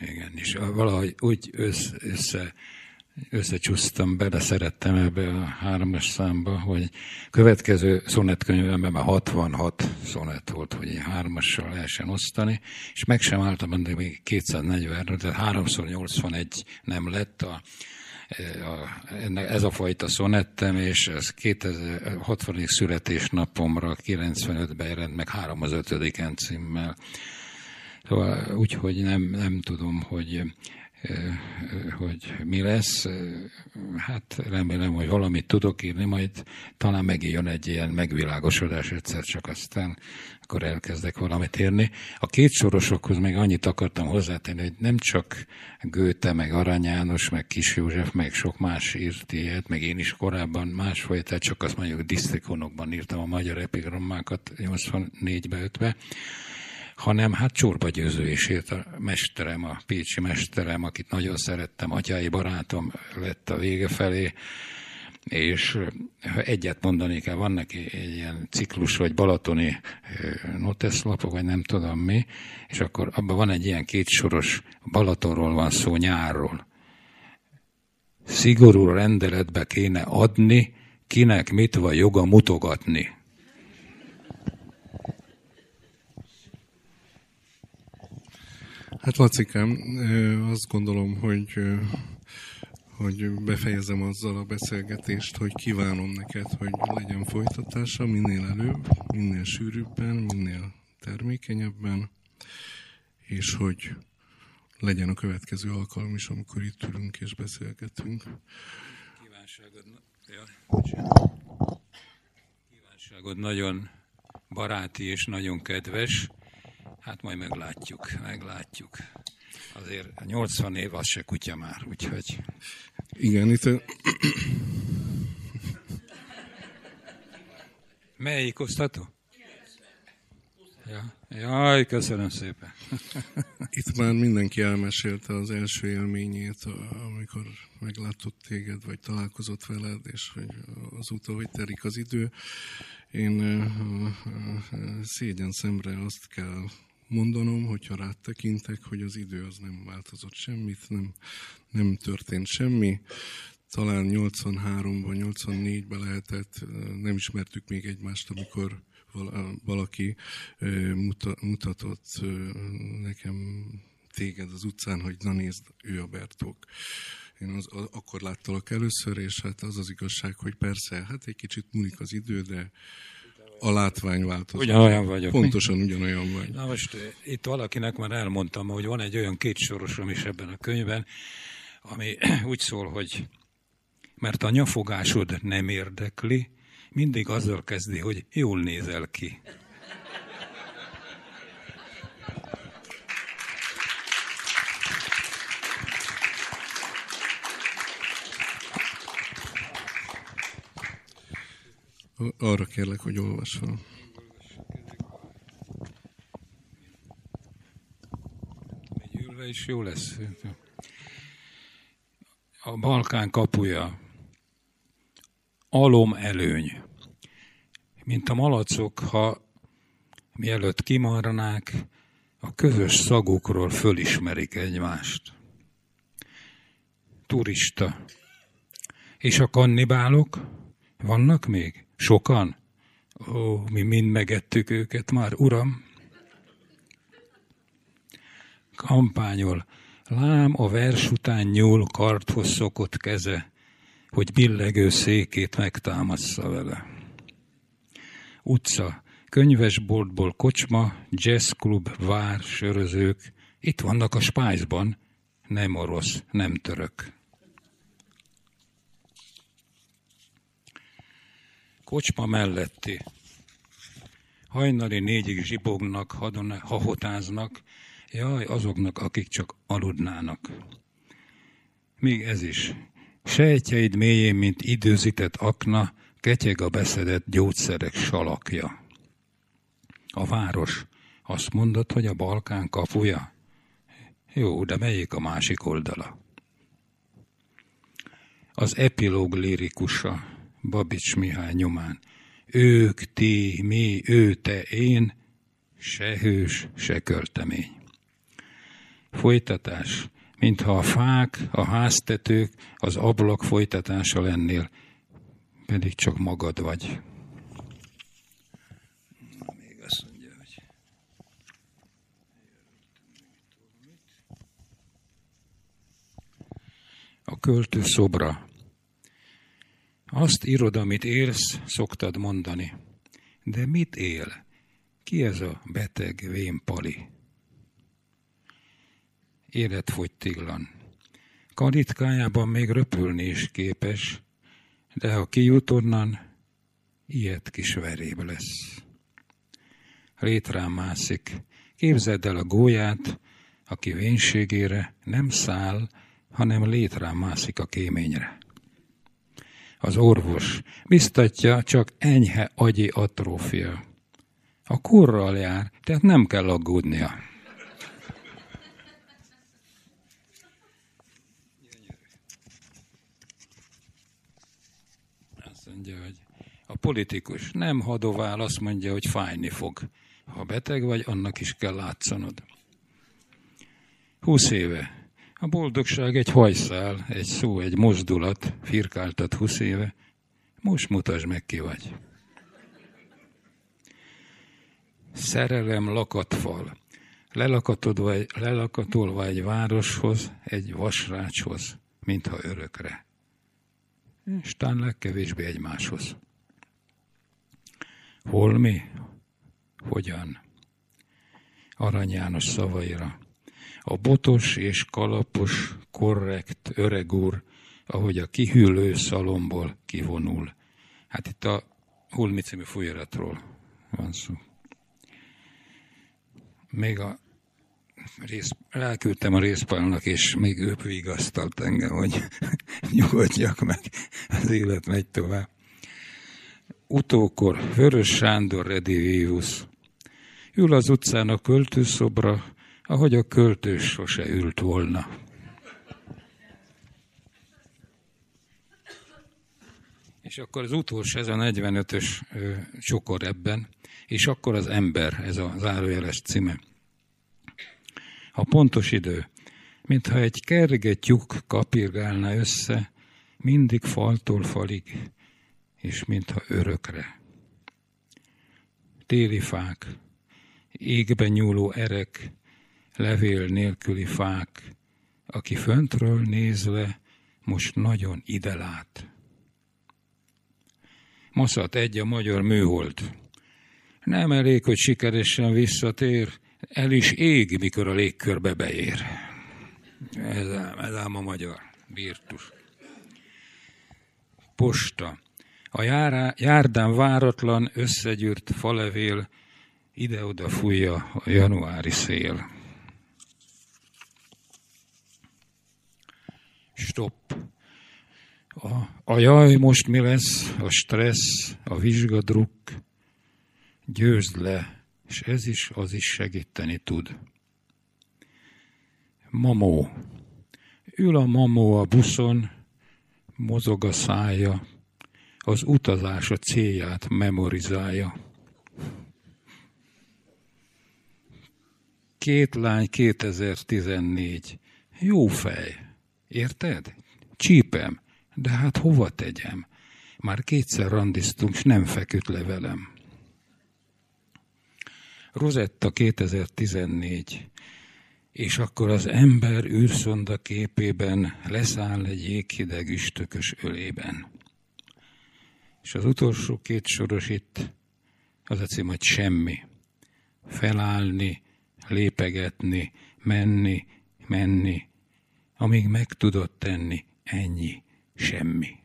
igen, és valahogy úgy össze, össze összecsúsztam, bele szerettem ebbe a hármas számba, hogy következő szonetkönyvemben már 66 szonet volt, hogy én hármassal lehessen osztani, és meg sem álltam, de még 240 tehát 3 81 nem lett a, a, ez a fajta szonettem, és ez 2060. születésnapomra 95-ben jelent meg 3 az 5 címmel. Szóval úgyhogy nem, nem tudom, hogy hogy mi lesz. Hát remélem, hogy valamit tudok írni, majd talán megjön egy ilyen megvilágosodás egyszer, csak aztán akkor elkezdek valamit írni. A két sorosokhoz még annyit akartam hozzátenni, hogy nem csak Göte, meg Arany János, meg Kis József, meg sok más írt ilyet, meg én is korábban másfajta, csak azt mondjuk disztrikonokban írtam a magyar epigrammákat 84-be, 5-be, hanem hát Csorba Győző is írt a mesterem, a pécsi mesterem, akit nagyon szerettem, atyái barátom lett a vége felé, és egyet mondanék el, van neki egy ilyen ciklus, vagy balatoni noteszlapok, vagy nem tudom mi, és akkor abban van egy ilyen kétsoros, Balatonról van szó nyárról. Szigorú rendeletbe kéne adni, kinek mit van joga mutogatni. Hát Lacikám, azt gondolom, hogy, hogy befejezem azzal a beszélgetést, hogy kívánom neked, hogy legyen folytatása minél előbb, minél sűrűbben, minél termékenyebben, és hogy legyen a következő alkalom is, amikor itt ülünk és beszélgetünk. Kívánságod, ja, kívánságod nagyon baráti és nagyon kedves. Hát majd meglátjuk, meglátjuk. Azért 80 év az se kutya már, úgyhogy... Igen, itt... Melyik osztató? Ja. Jaj, köszönöm szépen. Itt már mindenki elmesélte az első élményét, amikor meglátott téged, vagy találkozott veled, és hogy azóta, hogy telik az idő. Én szégyen szemre azt kell mondanom, hogyha rátekintek, hogy az idő az nem változott semmit, nem, nem történt semmi. Talán 83-ban, 84-ben lehetett, nem ismertük még egymást, amikor valaki mutatott nekem téged az utcán, hogy na nézd, ő a Bertók. Én az, akkor láttalak először, és hát az az igazság, hogy persze, hát egy kicsit múlik az idő, de a látvány változik. Ugyanolyan vagyok. Pontosan ugyanolyan vagy. Na most eh, itt valakinek már elmondtam, hogy van egy olyan kétsorosom is ebben a könyvben, ami úgy szól, hogy mert a nyafogásod nem érdekli, mindig azzal kezdi, hogy jól nézel ki. Arra kérlek, hogy olvass fel. ülve is jó lesz. A Balkán kapuja. Alom előny. Mint a malacok, ha mielőtt kimarranák, a közös szagukról fölismerik egymást. Turista. És a kannibálok? Vannak még? Sokan? Ó, mi mind megettük őket már, uram. Kampányol. Lám a vers után nyúl karthoz szokott keze, hogy billegő székét megtámassza vele. Utca, könyvesboltból kocsma, jazzklub, vár, sörözők, itt vannak a spájzban, nem orosz, nem török. Kocsma melletti. Hajnali négyig zsibognak, hahotáznak, jaj, azoknak, akik csak aludnának. Még ez is. Sejtjeid mélyén, mint időzített akna, ketyeg a beszedett gyógyszerek salakja. A város. Azt mondod, hogy a Balkán kapuja? Jó, de melyik a másik oldala? Az epilóg lirikusa. Babics Mihály nyomán. Ők, ti, mi, ő, te, én, se hős, se költemény. Folytatás. Mintha a fák, a háztetők, az ablak folytatása lennél, pedig csak magad vagy. A költő szobra. Azt írod, amit élsz, szoktad mondani. De mit él? Ki ez a beteg vén pali? Életfogytiglan. Karitkájában még röpülni is képes, de ha kijut onnan, ilyet kis veréb lesz. Rétrám mászik. Képzeld el a gólyát, aki vénségére nem száll, hanem létrám mászik a kéményre az orvos. Biztatja, csak enyhe agyi atrófia. A kurral jár, tehát nem kell aggódnia. Azt mondja, hogy a politikus nem hadovál, azt mondja, hogy fájni fog. Ha beteg vagy, annak is kell látszanod. Húsz éve a boldogság egy hajszál, egy szó, egy mozdulat, firkáltat húsz éve. Most mutasd meg, ki vagy. Szerelem lakatfal. Lelakatodva, lelakatolva egy városhoz, egy vasrácshoz, mintha örökre. És talán legkevésbé egymáshoz. Hol mi? Hogyan? Arany János szavaira a botos és kalapos, korrekt öreg úr, ahogy a kihűlő szalomból kivonul. Hát itt a Hulmi című folyaratról van szó. Még a rész, elküldtem a részpálnak, és még ő vigasztalt engem, hogy nyugodjak meg, az élet megy tovább. Utókor Vörös Sándor Redivius ül az utcán a költőszobra, ahogy a költő sose ült volna. És akkor az utolsó, ez a 45-ös csokor ebben, és akkor az ember, ez a zárójeles címe. A pontos idő, mintha egy kerge tyúk kapirgálna össze, mindig faltól falig, és mintha örökre. Téli fák, égbe nyúló erek, levél nélküli fák, aki föntről nézve most nagyon ide lát. Maszat egy a magyar műhold. Nem elég, hogy sikeresen visszatér, el is ég, mikor a légkörbe beér. Ez, ez ám a magyar virtus. Posta. A járá, járdán váratlan, összegyűrt falevél, ide-oda fújja a januári szél. Stop. A, a jaj, most mi lesz, a stressz, a vizsgadruk, győzd le, és ez is, az is segíteni tud. Mamó. Ül a mamó a buszon, mozog a szája, az utazás a célját memorizálja. Két lány 2014. Jó fej. Érted? Csípem. De hát hova tegyem? Már kétszer randiztunk, s nem feküdt le velem. Rosetta 2014. És akkor az ember űrszonda képében leszáll egy jéghideg üstökös ölében. És az utolsó két soros itt, az a cím, hogy semmi. Felállni, lépegetni, menni, menni, amíg meg tudod tenni ennyi, semmi.